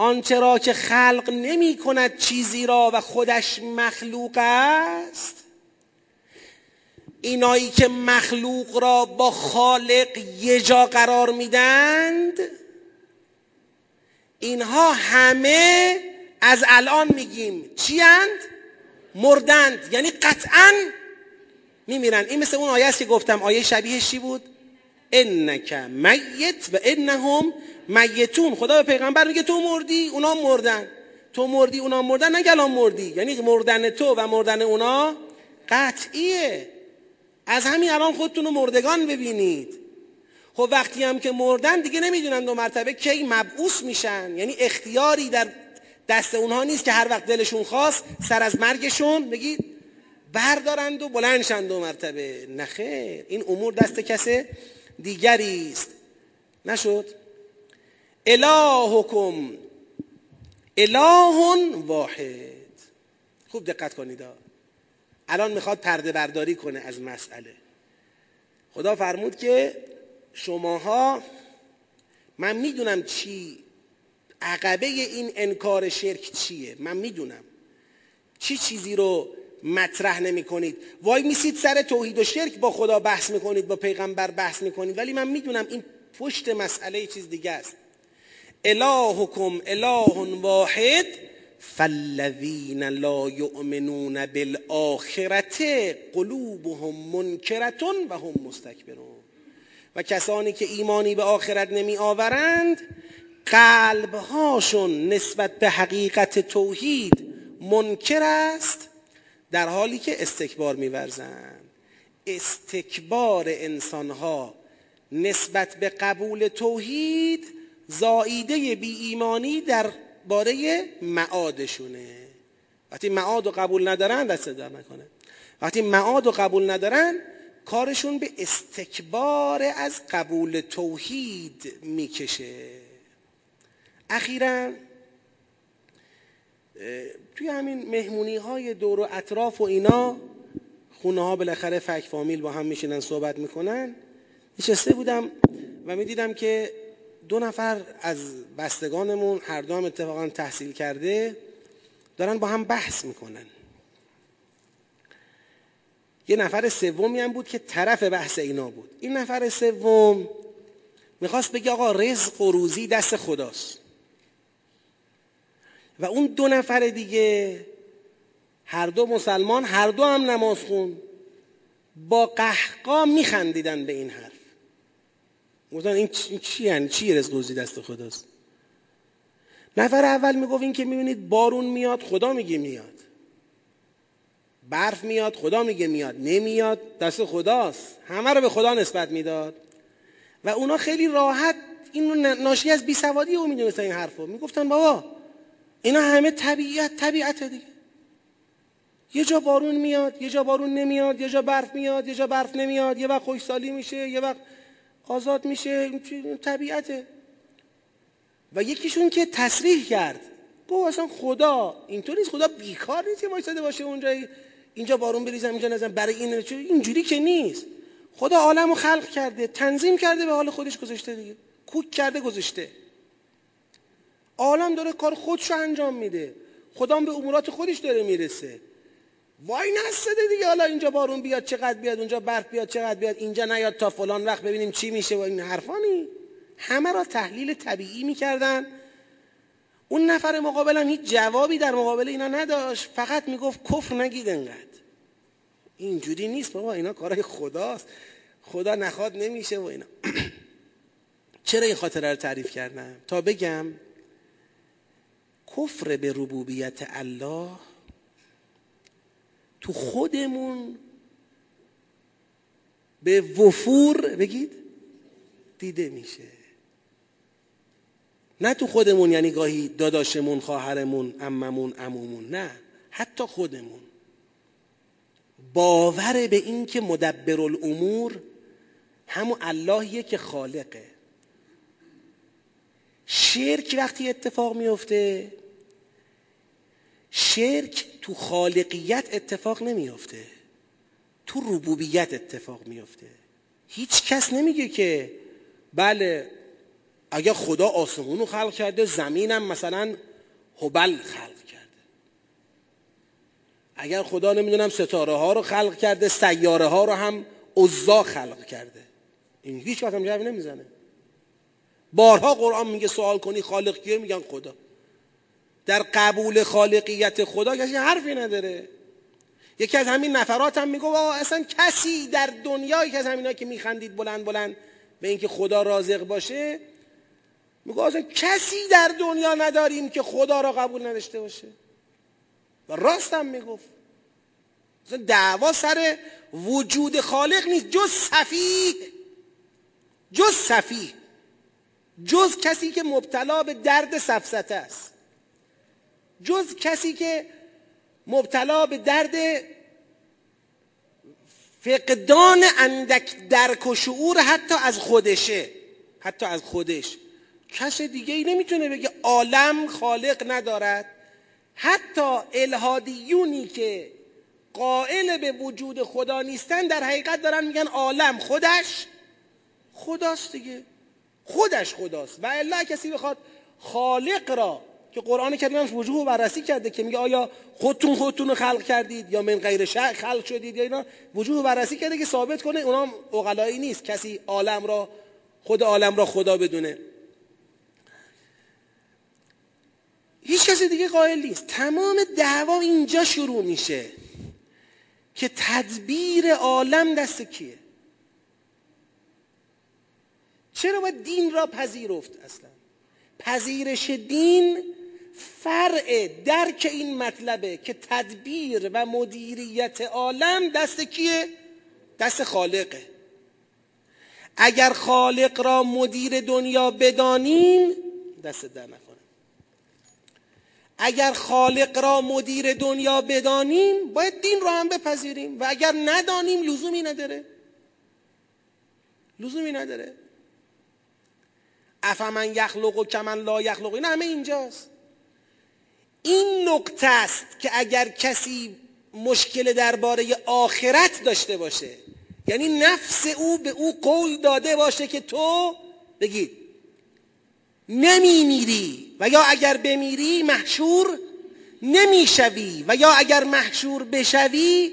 آنچه را که خلق نمی کند چیزی را و خودش مخلوق است اینایی که مخلوق را با خالق یه جا قرار میدند اینها همه از الان میگیم. چی اند؟ مردند یعنی قطعا میمیرند این مثل اون آیه است که گفتم آیه شبیهش چی بود؟ انک میت و انهم میتون خدا به پیغمبر میگه تو مردی اونا مردن. تو مردی اونا مردن نه الان مردی. یعنی مردن تو و مردن اونا قطعیه. از همین الان خودتون رو مردگان ببینید. خب وقتی هم که مردن دیگه نمی‌دونن دو مرتبه کی مبعوث میشن. یعنی اختیاری در دست اونها نیست که هر وقت دلشون خواست سر از مرگشون بگید بردارند و بلندشند دو مرتبه. نخیر این امور دست کس دیگری است نشد. الهکم. اله واحد. خوب دقت کنید الان می‌خواد پرده برداری کنه از مسئله. خدا فرمود که شماها من می‌دونم چی. عقبه این انکار شرک چیه؟ من می‌دونم. چی چیزی رو مطرح نمی کنید وای میسید سر توحید و شرک با خدا بحث می‌کنید با پیغمبر بحث می‌کنید. ولی من می‌دونم این پشت مسئله چیز دیگه است. الهکم اله واحد فالذین لا یؤمنون بالآخرت قلوبهم منکرتون و هم مستکبرون. و کسانی که ایمانی به آخرت نمی آورند قلبهاشون نسبت به حقیقت توحید منکر است در حالی که استکبار میورزند استکبار انسانها نسبت به قبول توحید زاییده بی ایمانی در باره معادشونه. وقتی معاد و قبول ندارن دست در نکنه. وقتی معاد و قبول ندارن کارشون به استکبار از قبول توحید می‌کشه. اخیرا توی همین مهمونی های دور و اطراف و اینا خونه ها بالاخره فک فامیل با هم میشینن صحبت می‌کنن. نشسته بودم و می‌دیدم که دو نفر از بستگانمون هر دو هم اتفاقا تحصیل کرده دارن با هم بحث می‌کنن. یه نفر سومی هم بود که طرف بحث اینا بود. این نفر سوم می‌خواست بگه آقا رزق و روزی دست خداست. و اون دو نفر دیگه هر دو مسلمان هر دو هم نماز خون با قهقا میخندیدن به این حرف. گفتن این چی یعنی چی رزق روزی دست خداست؟ نفر اول می‌گفت این که می‌بینید بارون میاد خدا میگه میاد. برف میاد خدا میگه میاد. نمیاد دست خداست. همه رو به خدا نسبت می‌داد. و اونا خیلی راحت این ناشی از بیسوادی او می‌دونستن این حرفو. می‌گفتن بابا اینا همه طبیعت طبیعت دیگه. یه جا بارون میاد یه جا بارون نمیاد یه جا برف میاد یه جا برف نمیاد یه وقت خوشسالی میشه یه وقت آزاد میشه طبیعته. و یکیشون که تصریح کرد. گفت اصلا خدا اینطور نیست خدا بیکار نیست که وایساده باشه اونجا. اینجا بارون بریزم اینجا نزن برای این اینجوری که نیست. خدا عالم رو خلق کرده تنظیم کرده به حال خودش گذاشته دیگه. کوک کرده گذاشته. عالم داره کار خودش رو انجام میده. خدا به امورات خودش داره می‌رسه. وای نستده دیگه. حالا اینجا بارون بیاد چقدر بیاد اونجا برف بیاد چقدر بیاد اینجا نیاد تا فلان. وقت ببینیم چی میشه و این حرفانی همه را تحلیل طبیعی می‌کردن. اون نفر مقابلم هیچ جوابی در مقابل اینا نداشت. فقط می‌گفت کفر نگید انقدر. اینجوری نیست بابا. اینا کارهای خداست. خدا نخواد نمیشه و اینا. چرا این خاطره رو تعریف کردم؟ تا بگم کفر به ربوبیت الله تو خودمون به وفور بگید؟ دیده میشه. نه تو خودمون یعنی گاهی داداشمون خواهرمون اممون عمومون نه حتی خودمون. باور به این که مدبر الامور همون اللهیه که خالقه. شرک وقتی اتفاق میفته شرک تو خالقیت اتفاق نمیفته تو ربوبیت اتفاق میفته هیچ کس نمیگه که بله اگر خدا آسمون رو خلق کرده زمینم مثلا هبل خلق کرده. اگر خدا نمی‌دونم ستاره ها رو خلق کرده سیاره ها رو هم عزا خلق کرده. این هیچ وقت هم جواب نمی‌زنه. بارها قرآن میگه سوال کنی خالق کیه؟ میگن خدا. در قبول خالقیت خدا کسی حرفی نداره. یکی از همین نفرات هم میگو اصلا کسی در دنیا یکی از همینا که میخندید بلند بلند به اینکه خدا رازق باشه میگه کسی در دنیا نداریم که خدا را قبول نداشته باشه. و راستم می‌گفت. دعوا سر وجود خالق نیست جز صفیح جز صفیح جز کسی که مبتلا به درد سفسته است. جز کسی که مبتلا به درد فقدان اندک درک و شعور حتی از خودشه حتی از خودش. کس دیگه ای نمی‌تونه بگه عالم خالق ندارد. حتی الهادیونی که قائل به وجود خدا نیستن در حقیقت دارن میگن عالم خودش. خداست دیگه. خودش خداست. و الا کسی بخواد خالق را که قرآن کریم هم وجوه بررسی کرده که میگه آیا خودتون خودتون رو خلق کردید یا من غیر شک خلق شدید یا اینا. وجوه بررسی کرده که ثابت کنه اونا اقلایی نیست. کسی عالم را خود عالم را خدا بدونه. هیچ کسی دیگه قائل نیست. تمام دعوا اینجا شروع میشه که تدبیر عالم دست کیه؟ چرا باید دین را پذیرفت اصلا؟ پذیرش دین فرع درک این مطلبه که تدبیر و مدیریت عالم دست کیه؟ دست خالقه. اگر خالق را مدیر دنیا بدانیم دست در نکنه اگر خالق را مدیر دنیا بدانیم باید دین را هم بپذیریم. و اگر ندانیم لزومی نداره. لزومی نداره. افمن یخلق و کمن لا یخلق. این همه اینجاست. این نقطه است که اگر کسی مشکل درباره آخرت داشته باشه یعنی نفس او به او قول داده باشه که تو بگید نمی میری و یا اگر بمیری محشور نمی‌شوی و یا اگر محشور بشوی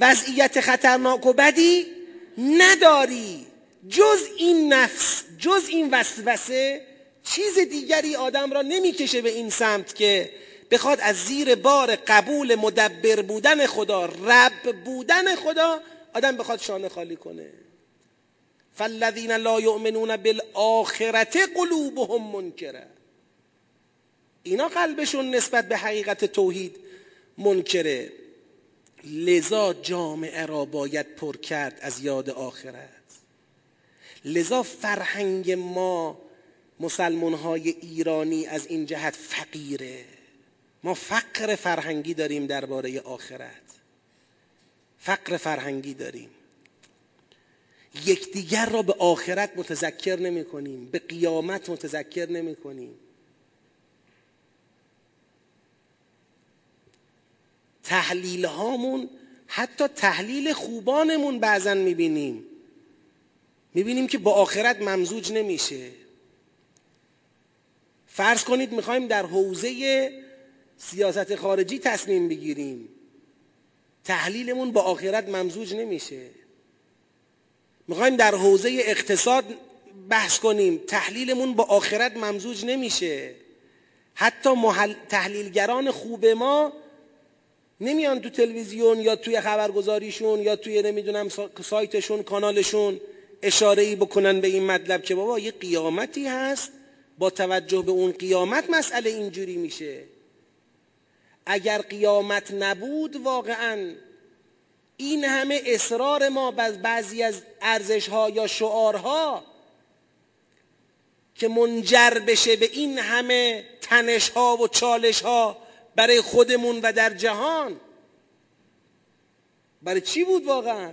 وضعیت خطرناک و بدی نداری. جز این نفس جز این وسوسه چیز دیگری آدم را نمی‌کشه به این سمت که بخواد از زیر بار قبول مدبر بودن خدا رب بودن خدا آدم بخواد شانه خالی کنه. فالذین لا یؤمنون بالآخرت قلوبهم منکره. اینا قلبشون نسبت به حقیقت توحید منکره. لذا جامعه را باید پر کرد از یاد آخرت. لذا فرهنگ ما مسلمان های ایرانی از این جهت فقیره. ما فقر فرهنگی داریم درباره آخرت. فقر فرهنگی داریم. یکدیگر را به آخرت متذکر نمی کنیم به قیامت متذکر نمی کنیم تحلیل هامون حتی تحلیل خوبانمون بعضا می‌بینیم. می‌بینیم که با آخرت ممزوج نمیشه. فرض کنید می‌خوایم در حوزه سیاست خارجی تصمیم بگیریم. تحلیلمون با آخرت ممزوج نمیشه. می‌خوایم در حوزه اقتصاد بحث کنیم. تحلیلمون با آخرت ممزوج نمیشه. حتی محل... تحلیلگران خوب ما نمیان تو تلویزیون یا توی خبرگزاریشون یا توی نمی‌دونم سایتشون کانالشون اشاره ای بکنن به این مطلب که بابا یه قیامتی هست. با توجه به اون قیامت مسئله اینجوری میشه. اگر قیامت نبود واقعا این همه اصرار ما بعضی از ارزش ها یا شعارها که منجر بشه به این همه تنش ها و چالش ها برای خودمون و در جهان برای چی بود واقعا؟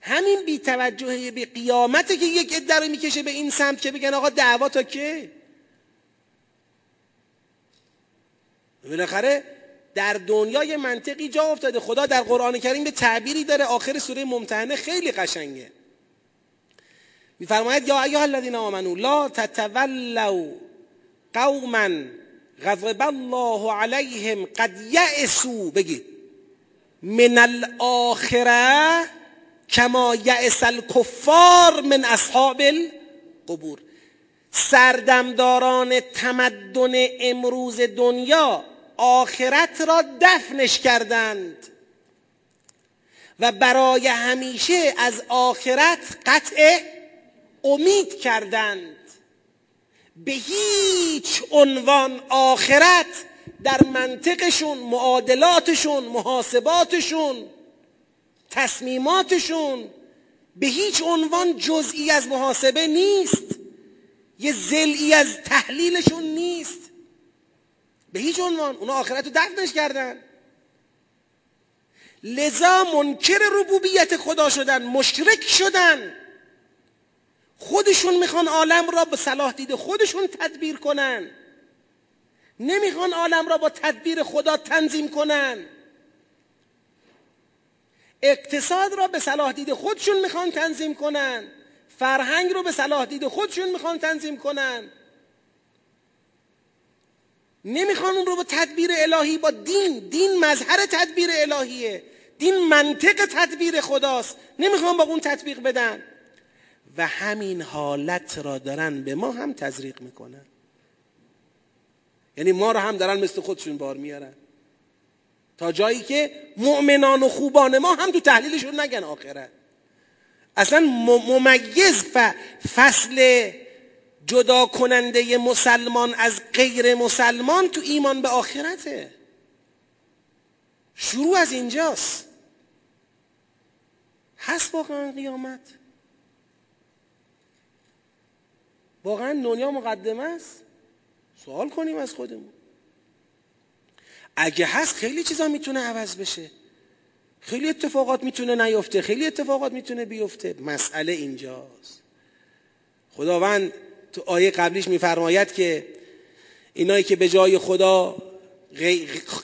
همین بیتوجهی به قیامته که یک عده می‌کشه به این سمت که بگن آقا دعوا تا که بالاخره در دنیای منطقی جا افتاده. خدا در قرآن کریم به تعبیری داره. آخر سوره ممتحنه خیلی قشنگه. میفرماید یا ایها الذین آمنوا لا تتولوا قوما غضب الله علیهم قد یأسوا. بگید. من الاخره کما یأس الکفار من اصحاب القبور. سردمداران تمدن امروز دنیا آخرت را دفنش کردند. و برای همیشه از آخرت قطع امید کردند. به هیچ عنوان آخرت در منطقشون معادلاتشون محاسباتشون تصمیماتشون به هیچ عنوان جزئی از محاسبه نیست. یه زلی از تحلیلشون نیست. به هیچ عنوان. اونا آخرت رو دفنش کردن لذا منکر ربوبیت خدا شدن مشرک شدن. خودشون می‌خوان عالم را به صلاح دید خودشون تدبیر کنن. نمی‌خوان عالم را با تدبیر خدا تنظیم کنن. اقتصاد را به صلاح دید خودشون می‌خوان تنظیم کنن. فرهنگ رو به صلاح دید خودشون می‌خوان تنظیم کنن. نمی‌خوان اون رو با تدبیر الهی با دین. دین مظهر تدبیر الهیه. دین منطق تدبیر خداست. نمی‌خوان با اون تطبیق بدن. و همین حالت را دارن به ما هم تزریق می‌کنن. یعنی ما را هم دارن مثل خودشون بار میارن. تا جایی که مؤمنان و خوبان ما هم تو تحلیلشون نگن آخرت. اصلا ممیز فصل جدا کننده مسلمان از غیر مسلمان تو ایمان به آخرته. شروع از اینجاست. هست واقعا قیامت؟ واقعا دنیا مقدمه است؟ سوال کنیم از خودمون. اگه هست خیلی چیزا می‌تونه عوض بشه. خیلی اتفاقات می‌تونه نیفته خیلی اتفاقات می‌تونه بیفته. مسئله اینجاست. خداوند تو آیه قبلیش میفرماید که اینایی که به جای خدا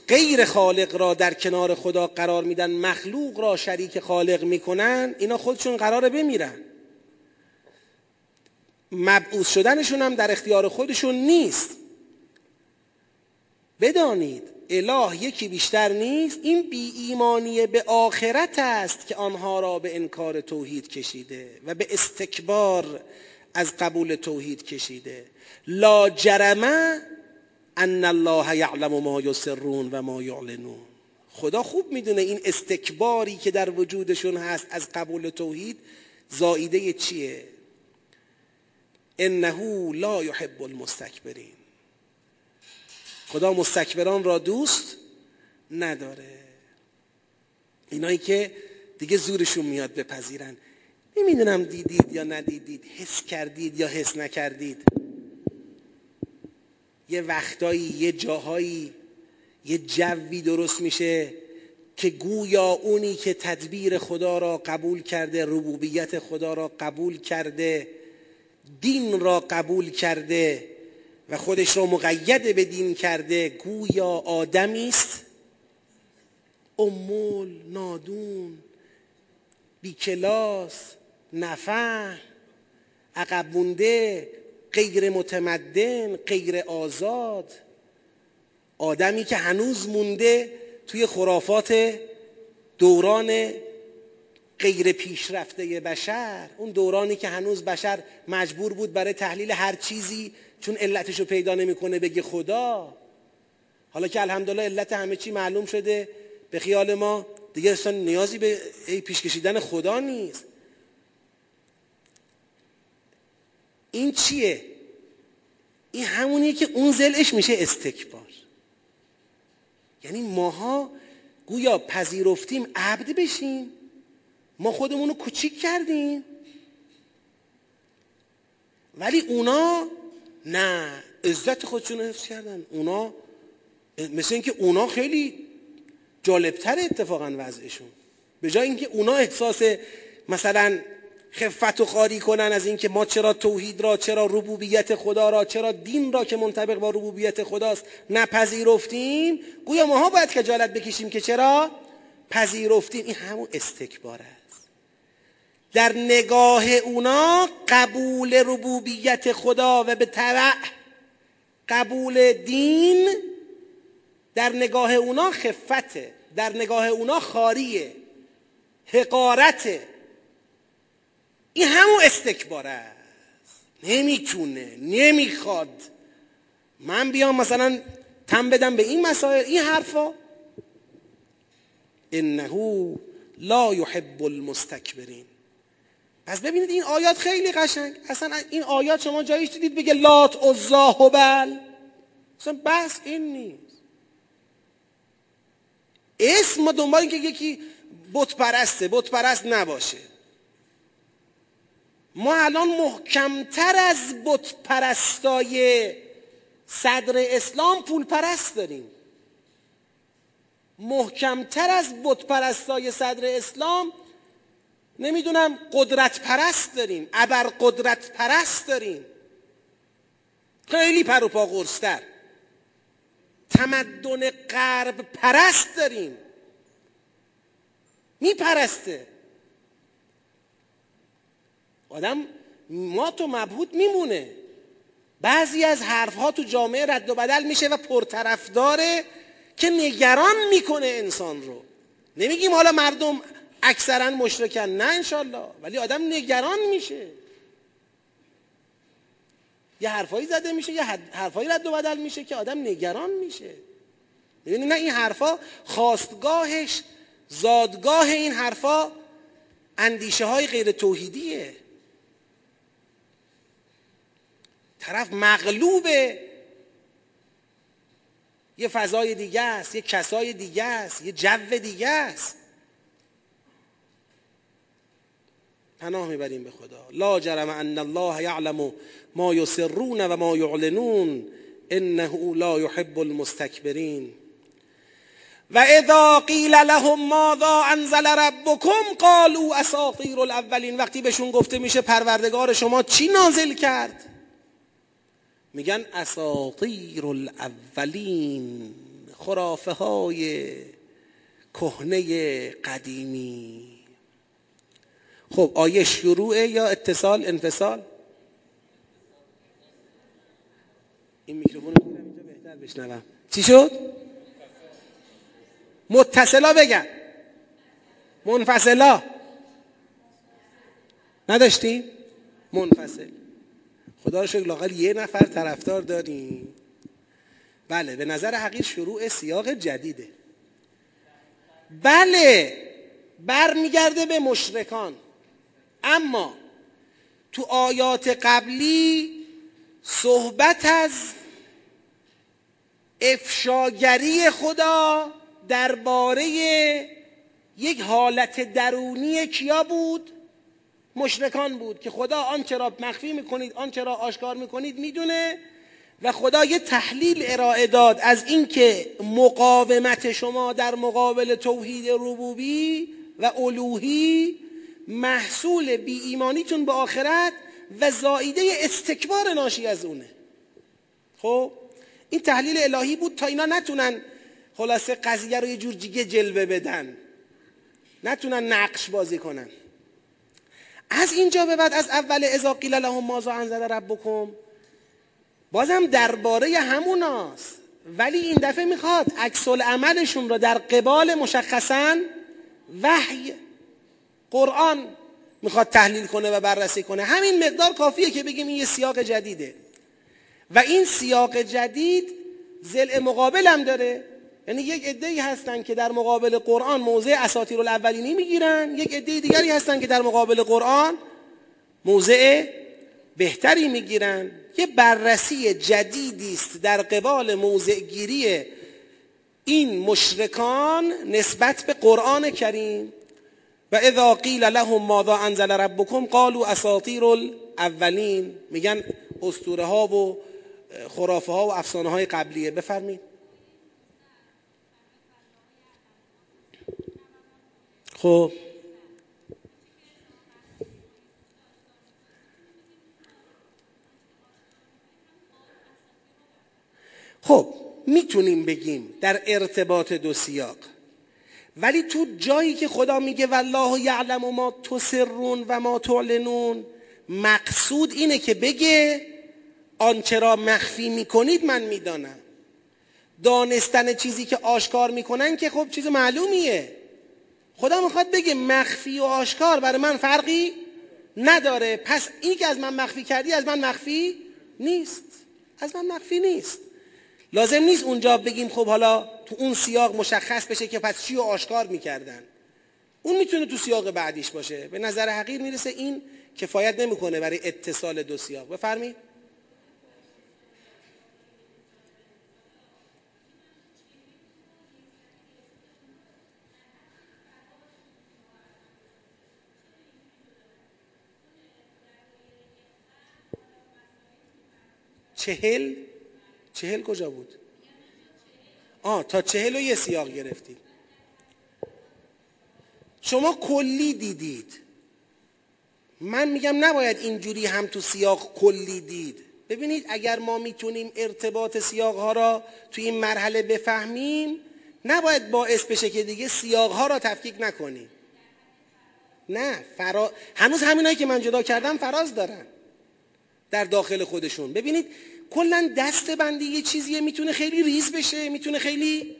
غیر خالق را در کنار خدا قرار میدن مخلوق را شریک خالق می‌کنن اینا خودشون قراره بمیرن. مبعوث شدنشون هم در اختیار خودشون نیست. بدانید اله یکی بیشتر نیست این بی ایمانی به آخرت است که آنها را به انکار توحید کشیده و به استکبار از قبول توحید کشیده. لا جرمه ان الله یعلم ما یسرون و ما یعلنون. خدا خوب می‌دونه این استکباری که در وجودشون هست از قبول توحید زائیده چیه؟ انه لا یحب المستکبرین. خدا مستکبران را دوست نداره. اینایی که دیگه زورشون میاد بپذیرن. نمی‌دونم دیدید یا ندیدید حس کردید یا حس نکردید. یه وقتایی یه جاهایی یه جوی درست میشه که گویا اونی که تدبیر خدا را قبول کرده ربوبیت خدا را قبول کرده دین را قبول کرده و خودش را مقید به دین کرده گویا آدمی است. امول نادون بیکلاس نفهم عقب مونده غیر متمدن غیر آزاد. آدمی که هنوز مونده توی خرافات دوران غیر پیشرفته بشر. اون دورانی که هنوز بشر مجبور بود برای تحلیل هر چیزی چون علتشو پیدا نمی‌کنه بگه خدا. حالا که الحمدلله علت همه چی معلوم شده به خیال ما دیگه اصلا نیازی به پیش کشیدن خدا نیست. این چیه؟ این همونیه که اون زلش میشه استکبار. یعنی ماها گویا پذیرفتیم عبد بشیم. ما خودمون رو کوچیک کردیم. ولی اونا نه عزت خودشون رو حفظ کردن. اونا مثل اینکه اونا خیلی جالبتر اتفاقا وضعشون. به جای اینکه اونا احساس مثلا خفت و خاری کنن از اینکه ما چرا توحید را چرا ربوبیت خدا را چرا دین را که منطبق با ربوبیت خداست نپذیرفتیم؟ گویا ماها باید خجالت بکشیم که چرا؟ پذیرفتیم. این همون استکبار است. در نگاه اونا قبول ربوبیت خدا و به طبع قبول دین در نگاه اونا خفته در نگاه اونا خاریه حقارته. این همون استکباره است. نمی‌تونه نمی‌خواد. من بیام مثلا تم بدم به این مسائل این حرفا. انه لا یحب المستکبرین. پس ببینید این آیات خیلی قشنگ. اصلا این آیات شما جاییش دیدید بگه لات عزا هبل اصلا بحث این نیست. اسم ما دنبال این که یکی بت پرسته بت پرست نباشه. ما الان محکمتر از بت پرستای صدر اسلام پول پرست داریم. محکمتر از بت پرستای صدر اسلام نمی‌دونم قدرت پرست داریم ابر قدرت پرست داریم. خیلی پروپا قرصتر. تمدن غرب پرست داریم. میپرسته. آدم ما تو مبهوت میمونه. بعضی از حرفها تو جامعه رد و بدل میشه و پرطرفداره که نگران می‌کنه انسان رو. نمیگیم حالا مردم اکثرا مشرکن. نه انشالله. ولی آدم نگران میشه. یه حرفایی زده میشه یه حرفایی رد و بدل میشه که آدم نگران میشه. یعنی نه این حرفا خواستگاهش زادگاه این حرفا اندیشه های غیر توحیدیه. طرف مغلوبه. یه فضای دیگه است یه کسای دیگه است یه جو دیگه است. پناه می‌بریم به خدا. لا جرم ان الله یعلم ما یسرون و ما یعلنون. انه لا یحب المستکبرین. و اذا قیل لهم ماذا انزل ربکم قالوا اساطیر الاولین. وقتی بهشون گفته میشه پروردگار شما چی نازل کرد؟ میگن اساطیر الاولین خرافه های کهنه قدیمی. خب آیه شروعه یا اتصال انفصال؟ این میکروفون رو اینجا بهتر بشنوم. چی شد؟ متصلا بگن منفصلا. نداشتیم؟ منفصل. خدا رو شکر لاقل یه نفر طرفدار داریم. بله به نظر حقیر شروع سیاق جدیده. بله برمیگرده به مشرکان. اما تو آیات قبلی صحبت از افشاگری خدا درباره یک حالت درونی کیا بود؟ مشرکان بود که خدا آنچه را مخفی می‌کنید آنچه را آشکار می‌کنید می‌دونه. و خدا یه تحلیل ارائه داد از اینکه مقاومت شما در مقابل توحید ربوبی و الوهی محصول بی ایمانیتون به آخرت و زائیده استکبار ناشی از اونه. خب این تحلیل الهی بود تا اینا نتونن خلاصه قضیه رو یه جور دیگه جلوه بدن. نتونن نقش بازی کنن. از اینجا به بعد از اول اذا قیل لهم ماذا انزل ربکم. بازم درباره هموناست. ولی این دفعه می‌خواد عکس عملشون رو در قبال مشخصا وحی قرآن می‌خواد تحلیل کنه و بررسی کنه. همین مقدار کافیه که بگیم این یه سیاق جدیده. و این سیاق جدید زل مقابل هم داره. یعنی یک عده هستن که در مقابل قرآن موضع اساطیر الاولینی می‌گیرن. یک عده دیگری هستن که در مقابل قرآن موضع بهتری می‌گیرن. یه بررسی جدیدی است در قبال موضع گیری این مشرکان نسبت به قرآن کریم. و اذا قیل لهم ماذا انزل ربکم قالوا اساطیر الاولین میگن اسطوره ها و خرافه ها و افسانه های قبلیه. بفرمید خب. خب می‌تونیم بگیم در ارتباط دو سیاق. ولی تو جایی که خدا میگه والله یعلم و ما تسرون و ما تعلنون مقصود اینه که بگه آنچه را مخفی می‌کنید من می‌دانم. دانستن چیزی که آشکار می‌کنن که خب چیز معلومیه. خدا می‌خواد بگه مخفی و آشکار برای من فرقی نداره. پس این که از من مخفی کردی از من مخفی نیست. از من مخفی نیست. لازم نیست اونجا بگیم خب حالا تو اون سیاق مشخص بشه که پس چی رو آشکار می‌کردن. اون می‌تونه تو سیاق بعدیش باشه. به نظر حقیر می‌رسه این کفایت نمی‌کنه برای اتصال دو سیاق. بفرمایید. چهل؟ چهل کجا بود؟ آه تا چهل و یه سیاق گرفتید شما کلی دیدید. من میگم نباید اینجوری هم تو سیاق کلی دید. ببینید اگر ما می‌تونیم ارتباط سیاق ها را تو این مرحله بفهمیم نباید باعث بشه که دیگه سیاق ها را تفکیک نکنیم. نه فرا... هنوز همینایی که من جدا کردم فراز دارن در داخل خودشون. ببینید کلا دسته بندی یه چیزیه می‌تونه خیلی ریز بشه می‌تونه خیلی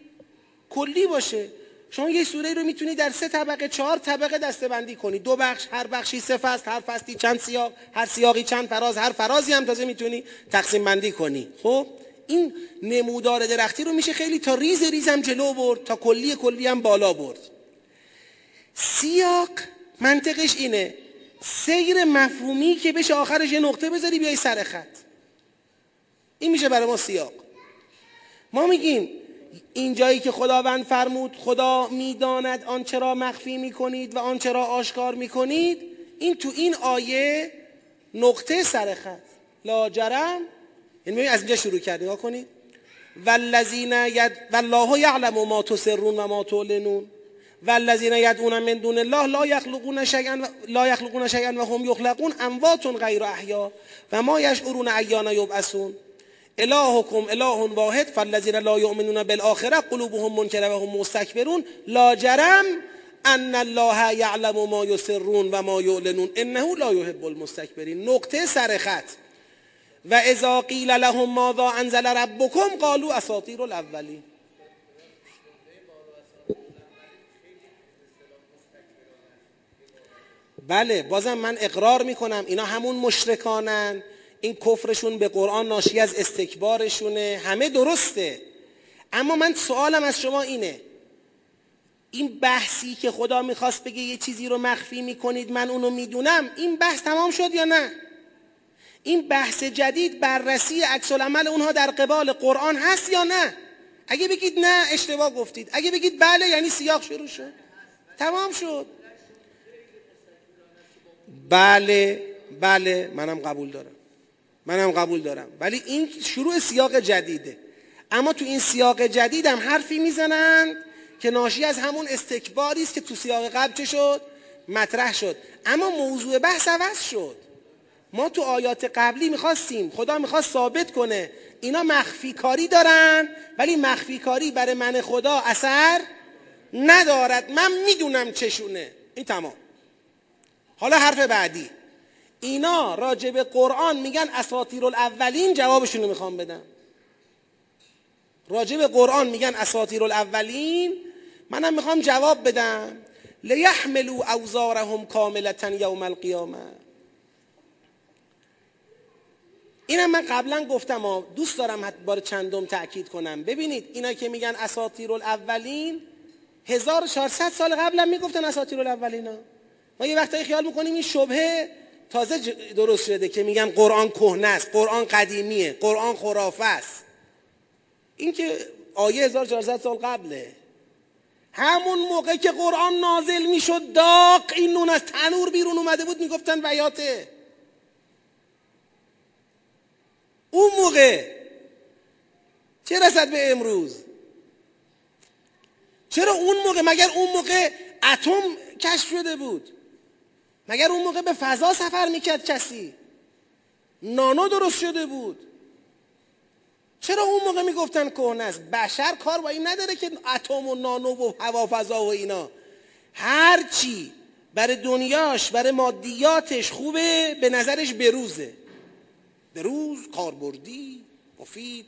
کلی باشه. شما یه سوره رو می‌تونی در سه طبقه چهار طبقه دسته بندی کنی. دو بخش هر بخشی سه فصل هر فصلی چند سیاق هر سیاقی چند فراز هر فرازی هم تازه می‌تونی تقسیم بندی کنی. خب؟ این نمودار درختی رو میشه خیلی تا ریز ریز هم جلو برد تا کلی کلی هم بالا برد. سیاق منطقش اینه. سیر مفهومی که بشه آخرش یه نقطه بذاری بیای سر خط. این میشه برای ما سیاق. ما میگیم این جایی که خداوند فرمود خدا می‌داند آنچه را مخفی می‌کنید و آنچه را آشکار می‌کنید. این تو این آیه نقطه سر خط. لا جرم. یعنی از اینجا شروع کرد نگاه کنید. والذین ید والله یعلم ما تسرون و ما تعلنون. والذین یدعون من دون الله لا یخلقون شیئا لا یخلقون شیئا و هم یخلقون اموات غیر احیا. و ما یشعرون ایان یبعثون. الهکم اله واحد فالذین لا یؤمنون بالآخره قلوبهم منکره و هم مستکبرون. لا جرم ان الله یعلم ما یسرون و ما یعلنون. انه لا یحب المستکبرین. نقطه سر خط. و اذا قیل لهم ماذا انزل ربکم قالوا اساطیر الاولین. بله بازم من اقرار می‌کنم اینا همون مشرکانن. این کفرشون به قرآن ناشی از استکبارشونه. همه درسته. اما من سوالم از شما اینه. این بحثی که خدا می‌خواست بگه یه چیزی رو مخفی می‌کنید من اونو می‌دونم. این بحث تمام شد یا نه؟ این بحث جدید بررسی عکس عمل اونها در قبال قرآن هست یا نه؟ اگه بگید نه اشتباه گفتید. اگه بگید بله یعنی سیاق شروع شد. تمام شد. بله بله منم قبول دارم. منم قبول دارم. ولی این شروع سیاق جدیده. اما تو این سیاق جدید هم حرفی می‌زنند که ناشی از همون استکباری است که تو سیاق قبل چه شد؟ مطرح شد. اما موضوع بحث عوض شد. ما تو آیات قبلی می‌خواستیم خدا می‌خواست ثابت کنه. اینا مخفی کاری دارن ولی مخفی کاری برای من خدا اثر ندارد. من می‌دونم چشونه. این تمام. حالا حرف بعدی. اینا راجع به قرآن میگن اساطیر الاولین جوابشون رو می‌خوام بدم. راجع به قرآن میگن اساطیر الاولین منم می‌خوام جواب بدم. لیحملوا اوزارهم کاملتا یوم القیامه. اینم من قبلا گفتم دوست دارم بار چندم تاکید کنم. ببینید اینا که میگن اساطیر الاولین 1400 سال قبلا می‌گفتن اساطیر الاولین ما یه وقتایی خیال می‌کنیم این شبهه تازه درست شده که میگن قرآن کهنه است قرآن قدیمیه قرآن خرافه است. این که آیه 1400 سال قبله. همون موقع که قرآن نازل می‌شد داق این نون از تنور بیرون اومده بود می‌گفتن ویاته. اون موقع چه رسد به امروز؟ چرا اون موقع؟ مگر اون موقع اتم کشف شده بود؟ مگر اون موقع به فضا سفر می‌کرد کسی؟ نانو درست شده بود. چرا اون موقع می‌گفتن کهنه است؟ بشر کار با این نداره که اتم و نانو و هوا فضا و اینا. هرچی برای دنیاش برای مادیاتش خوبه به نظرش بروزه. بروز کاربردی مفید.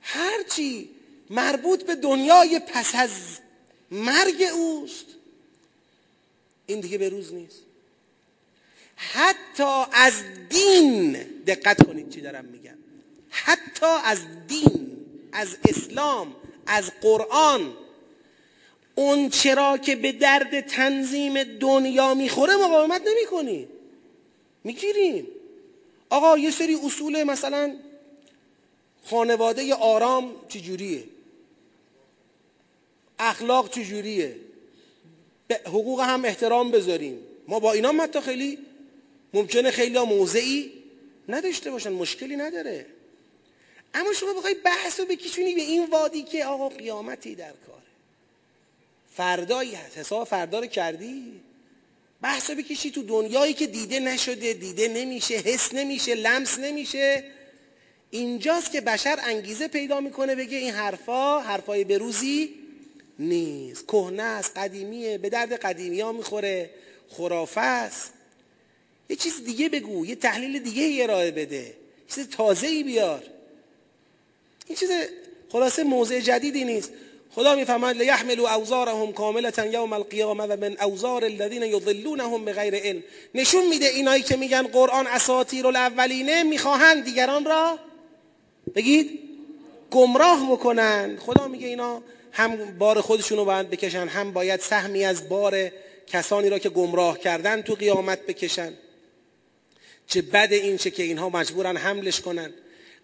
هرچی مربوط به دنیای پس از مرگ اوست. این دیگه به روز نیست. حتی از دین دقت کنید چی دارم میگم. حتی از دین از اسلام از قرآن اون چرا که به درد تنظیم دنیا می‌خوره مقاومت نمی می‌گیریم. آقا یه سری اصول مثلا خانواده آرام چجوریه؟ اخلاق چجوریه؟ حقوق هم احترام بذاریم. ما با اینا متا خیلی ممکنه خیلی موضعی نداشته باشن مشکلی نداره. اما شما بخوای بحث رو بکشونی به این وادی که آقا قیامتی در کاره. فردایی هست. حساب فردا رو کردی؟ بحث رو بکشی تو دنیایی که دیده نشده دیده نمیشه حس نمیشه لمس نمیشه. اینجاست که بشر انگیزه پیدا می‌کنه بگه این حرفا حرفای بروزی نیست. کهنه است قدیمیه به درد قدیمی ها می‌خوره خرافه است. یه چیز دیگه بگو یه تحلیل دیگه ارائه بده. چیز تازه ای بیار. این چیز خلاصه موضع جدیدی نیست. خدا می‌فهمد لیحملوا اوزارهم کاملتا یوم القیامه و من اوزار الذین یضلونهم بغیر علم. نشون میده اینایی که میگن قرآن اساطیر الاولینه می‌خواهند دیگران را بگید گمراه بکنن. خدا میگه اینا هم بار خودشون رو باید بکشن هم باید سهمی از بار کسانی را که گمراه کردن تو قیامت بکشن. چه بد این چه که اینها مجبورن حملش کنن.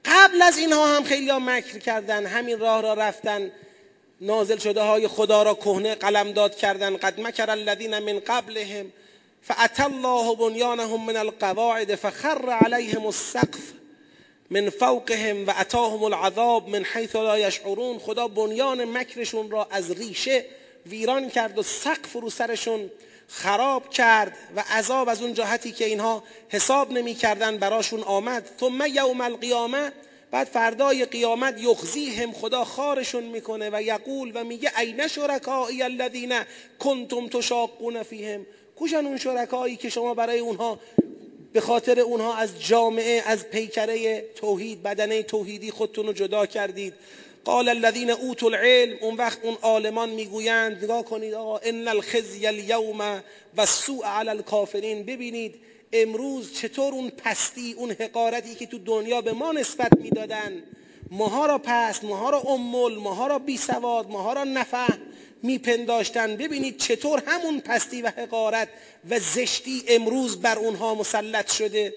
قبل از اینها هم خیلی ها مکر کردن همین راه را رفتن. نازل شده های خدا را کهنه قلمداد کردن. قد مکر الذین من قبلهم فأتى الله بنیانهم من القواعد فخر عليهم السقف. من فوقهم و اتاهم العذاب من حیث لا یشعرون. خدا بنیان مکرشون را از ریشه ویران کرد و سقف رو سرشون خراب کرد و عذاب از اون جهتی که اینها حساب نمی کردن براشون آمد. ثم یوم القیامه بعد فردای قیامت یخزیهم. خدا خارشون می‌کنه و یقول و میگه این شرکایی الذین کنتم تشاقون فیهم. کوشن اون شرکایی که شما برای اونها به خاطر اونها از جامعه از پیکره توحید بدنه توحیدی خودتون رو جدا کردید. قال الذين اوتوا العلم اون وقت اون عالمان می‌گویند نگاه کنید آقا ان الخزي اليوم و سوء علی الكافرین ببینید امروز چطور اون پستی اون حقارتی که تو دنیا به ما نسبت می‌دادن ماها را پست ماها را امول ماها را بی سواد ماها را نفهم میپنداشتن ببینید چطور همون پستی و حقارت و زشتی امروز بر اونها مسلط شده.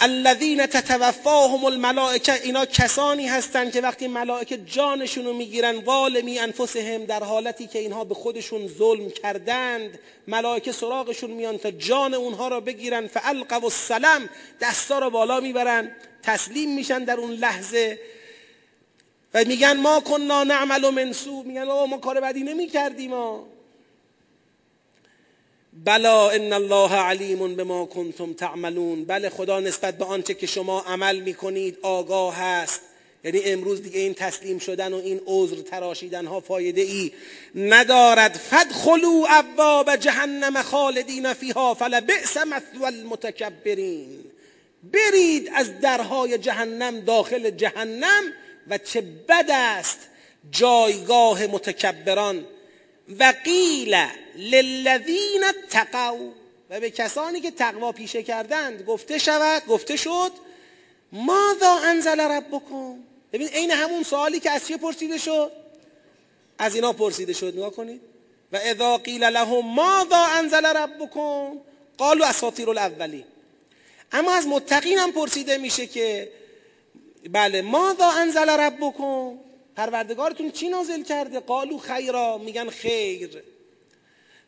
الذین تتوفاهم الملائکه اینا کسانی هستند که وقتی ملائکه جانشون رو می‌گیرن والمی انفسهم در حالتی که اینها به خودشون ظلم کردند ملائکه سراغشون میان تا جان اونها رو بگیرن فالقوا السلام دستا رو بالا می‌برن تسلیم میشن در اون لحظه. و میگن ما کننا نعمل و منسو میگن ما کار بدی نمی کردیم ما بلا ان الله علیم بما کنتم تعملون. بله خدا نسبت به آنچه که شما عمل می‌کنید آگاه هست یعنی امروز دیگه این تسلیم شدن و این عذر تراشیدن ها فایده ای ندارد. فدخلوا ابواب جهنم خالدین فیها فلبئس مثوى المتکبرین. برید از درهای جهنم داخل جهنم و چه بد است جایگاه متکبران. و قیل للذین تقوا و به کسانی که تقوا پیشه کردند گفته شود گفته شد ماذا انزل ربکم؟ ببین عین همون سوالی که از چیه پرسیده شد؟ از اینا پرسیده شد نگاه کنید. و اذا قیل لهم ماذا انزل ربکم؟ قالوا اساطیر الاولین. اما از متقین هم پرسیده میشه که بله ماذا انزل ربکم؟ پروردگارتون چی نازل کرده؟ قالو خیرا میگن خیر.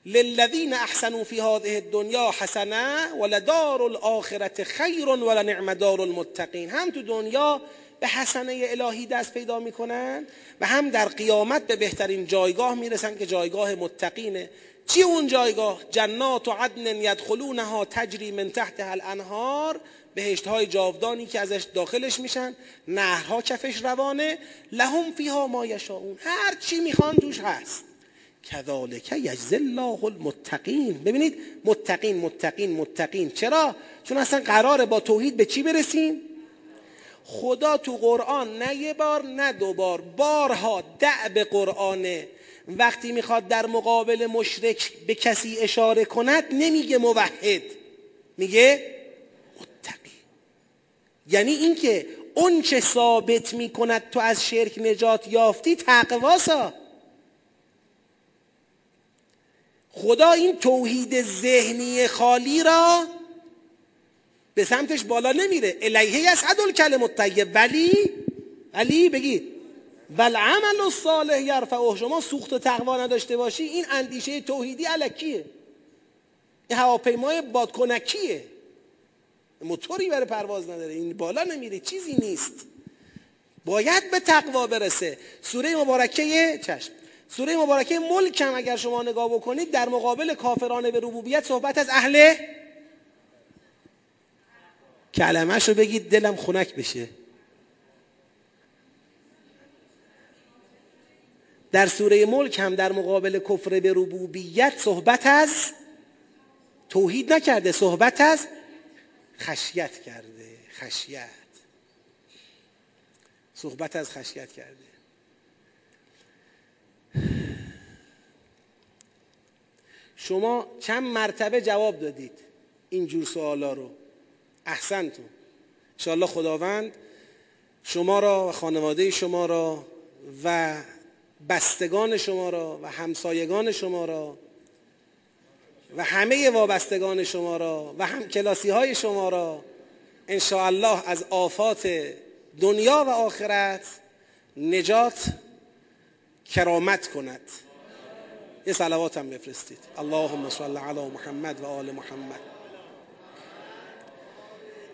للذین احسنوا فی هذه الدنیا حسنه ولدار الاخرت خیر ولنعم دار المتقین. هم تو دنیا به حسنه الهی دست پیدا می‌کنن و هم در قیامت به بهترین جایگاه می‌رسن که جایگاه متقینه. چی اون جایگاه؟ جنات و عدن یدخلونها تجری من تحت الانهار بهشت های جاودانی که ازش داخلش میشن نهرها کفش روانه لهم فیها ما یشاؤون هر چی می‌خوان توش هست. کذالک یجزی الله المتقین. ببینید متقین متقین متقین. چرا؟ چون اصلا قراره با توحید به چی برسیم؟ خدا تو قرآن نه یه بار نه دو بار بارها دعب قرآنه. وقتی می‌خواد در مقابل مشرک به کسی اشاره کند نمیگه موحد. میگه یعنی اینکه اون چه ثابت می‌کند تو از شرک نجات یافتی تقواسا خدا این توحید ذهنی خالی را به سمتش بالا نمیره. الیه یسعد الکلم الطیب. ولی ولی بگید ول عمل الصالح یرفعه. شما سوخت و تقوا نداشته باشی این اندیشه توحیدی الکیه. این هواپیمای بادکنکیه. موتوری برای پرواز نداره. این بالا نمیره. چیزی نیست. باید به تقوا برسه. سوره مبارکه چشم. سوره مبارکه ملک هم اگر شما نگاه بکنید در مقابل کافران به ربوبیت صحبت از اهل کلمهش رو بگید دلم خنک بشه. در سوره ملک هم در مقابل کفر به ربوبیت صحبت از توحید نکرده. صحبت از خشیت کرده خشیت. صحبت از خشیت کرده. شما چند مرتبه جواب دادید این جور سوالا رو. احسنتون انشاءالله خداوند شما را و خانواده شما را و بستگان شما را و همسایگان شما را و همه وابستگان شما را و هم کلاسی های شما را الله از آفات دنیا و آخرت نجات کرامت کند. یه صلوات هم بفرستید. اللهم صل علی محمد و آل محمد.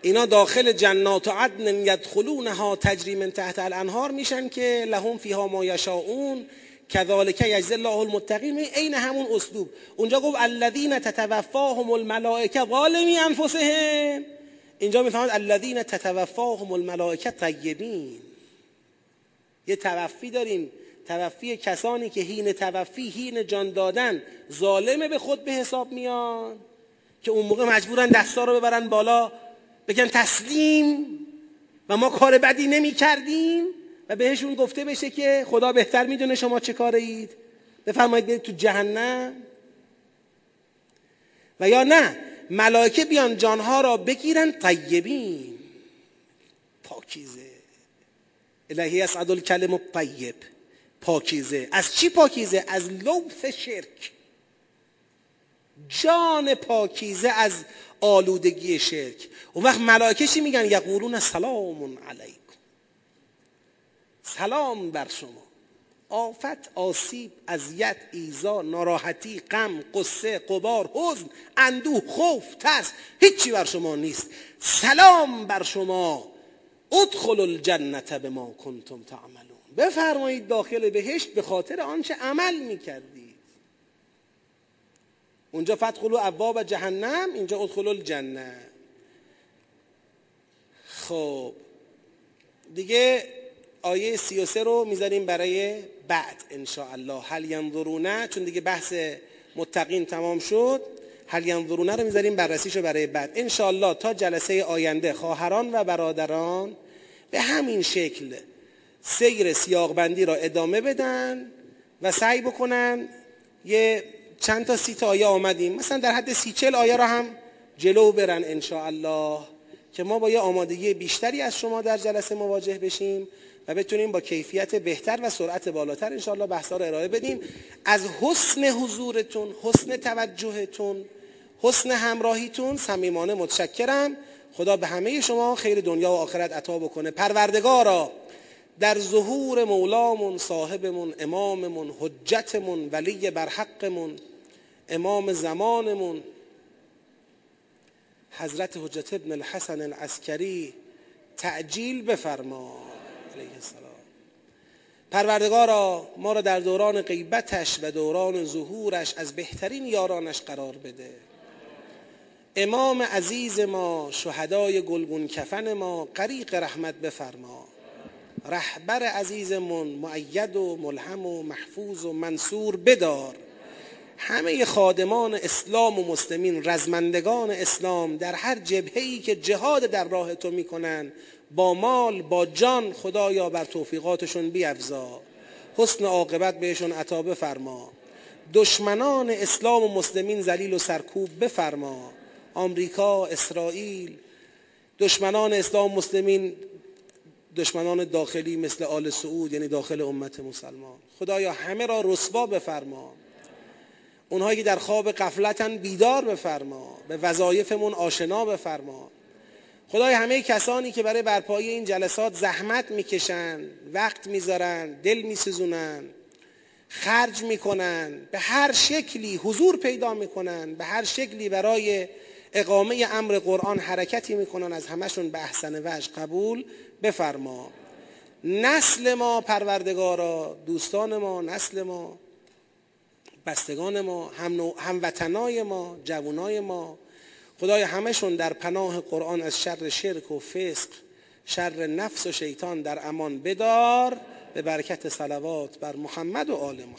اینا داخل جنات و عدن یدخلونها تجری من تحت الانهار میشن که لهم فیها ما یشاؤون کذالک یجزی الله المتقین عین همون اسلوب. اونجا گفت الذین تتوفاهم الملائکه ظالمی انفسهم. اینجا می‌فهمد الذین تتوفاهم الملائکه طیبین. یه توفی داریم. توفی کسانی که هین توفی هین جان دادن ظالمه به خود به حساب میان. که اون موقع مجبورن دستا رو ببرن بالا. بگن تسلیم. و ما کار بدی نمی کردیم و بهشون گفته بشه که خدا بهتر می‌دونه شما چه کاره اید بفرمایید برید تو جهنم. و یا نه ملائکه بیان جانها را بگیرن طیبین. پاکیزه. الهی اسعد الکلم الطیب. پاکیزه. از چی پاکیزه؟ از لوث شرک. جان پاکیزه از آلودگی شرک. اون وقت ملائکه چی میگن؟ یقولون سلام علیکم. سلام بر شما. آفت آسیب اذیت ایزا ناراحتی غم قصه قبار حزن اندوه خوف ترس هیچی بر شما نیست. سلام بر شما. ادخل الجنت به ما کنتم تعملون. بفرمایید داخل بهشت به خاطر آنچه عمل می‌کردید. اونجا فتخلو ابواب جهنم اینجا ادخلوا الجنه خب دیگه آیه 33 رو می‌ذاریم برای بعد ان الله هل ینظرونه چون دیگه بحث متقین تمام شد. هل ینظرونه رو می‌ذاریم بررسیشو برای بعد. ان الله تا جلسه آینده خواهران و برادران به همین شکل سیر سیاقبندی را ادامه بدن و سعی بکنن یه چند تا سی تا آیه آمدیم. مثلا در حد سی چل آیه را هم جلو برن ان الله که ما با یه آمادگی بیشتری از شما در جلسه مواجه بشیم. و بتونیم با کیفیت بهتر و سرعت بالاتر انشاءالله بحثا رو ارائه بدیم. از حسن حضورتون حسن توجهتون حسن همراهیتون صمیمانه متشکرم. خدا به همه شما خیر دنیا و آخرت عطا بکنه. پروردگارا در ظهور مولامون صاحبمون اماممون حجتمون ولی برحقمون امام زمانمون حضرت حجت ابن الحسن العسکری تعجیل بفرما. علیه السلام. پروردگارا ما را در دوران غیبتش و دوران ظهورش از بهترین یارانش قرار بده. امام عزیز ما شهدای گلگون کفن ما غریق رحمت بفرما. رهبر عزیزمون معید و ملهم و محفوظ و منصور بدار. همه خادمان اسلام و مسلمین رزمندگان اسلام در هر جبهه‌ای که جهاد در راه تو می‌کنن با مال با جان خدایا بر توفیقاتشون بیافزا حسن عاقبت بهشون عطا بفرما. دشمنان اسلام و مسلمین ذلیل و سرکوب بفرما. آمریکا اسرائیل دشمنان اسلام و مسلمین دشمنان داخلی مثل آل سعود یعنی داخل امت مسلمان. خدایا همه را رسوا بفرما. اونهایی که در خواب قفلتن بیدار بفرما. به وظایفمون آشنا بفرما. خدای همه کسانی که برای برپایی این جلسات زحمت می‌کشن وقت می‌ذارن دل میسوزونن خرج می‌کنن به هر شکلی حضور پیدا می‌کنن به هر شکلی برای اقامه امر قرآن حرکتی می‌کنن از همشون به احسن وجه قبول بفرما. نسل ما پروردگارا دوستان ما نسل ما بستگان ما هم هموطنای ما جوانای ما خدای همشون در پناه قرآن از شر شرک و فسق شر نفس و شیطان در امان بدار به برکت صلوات بر محمد و آل محمد.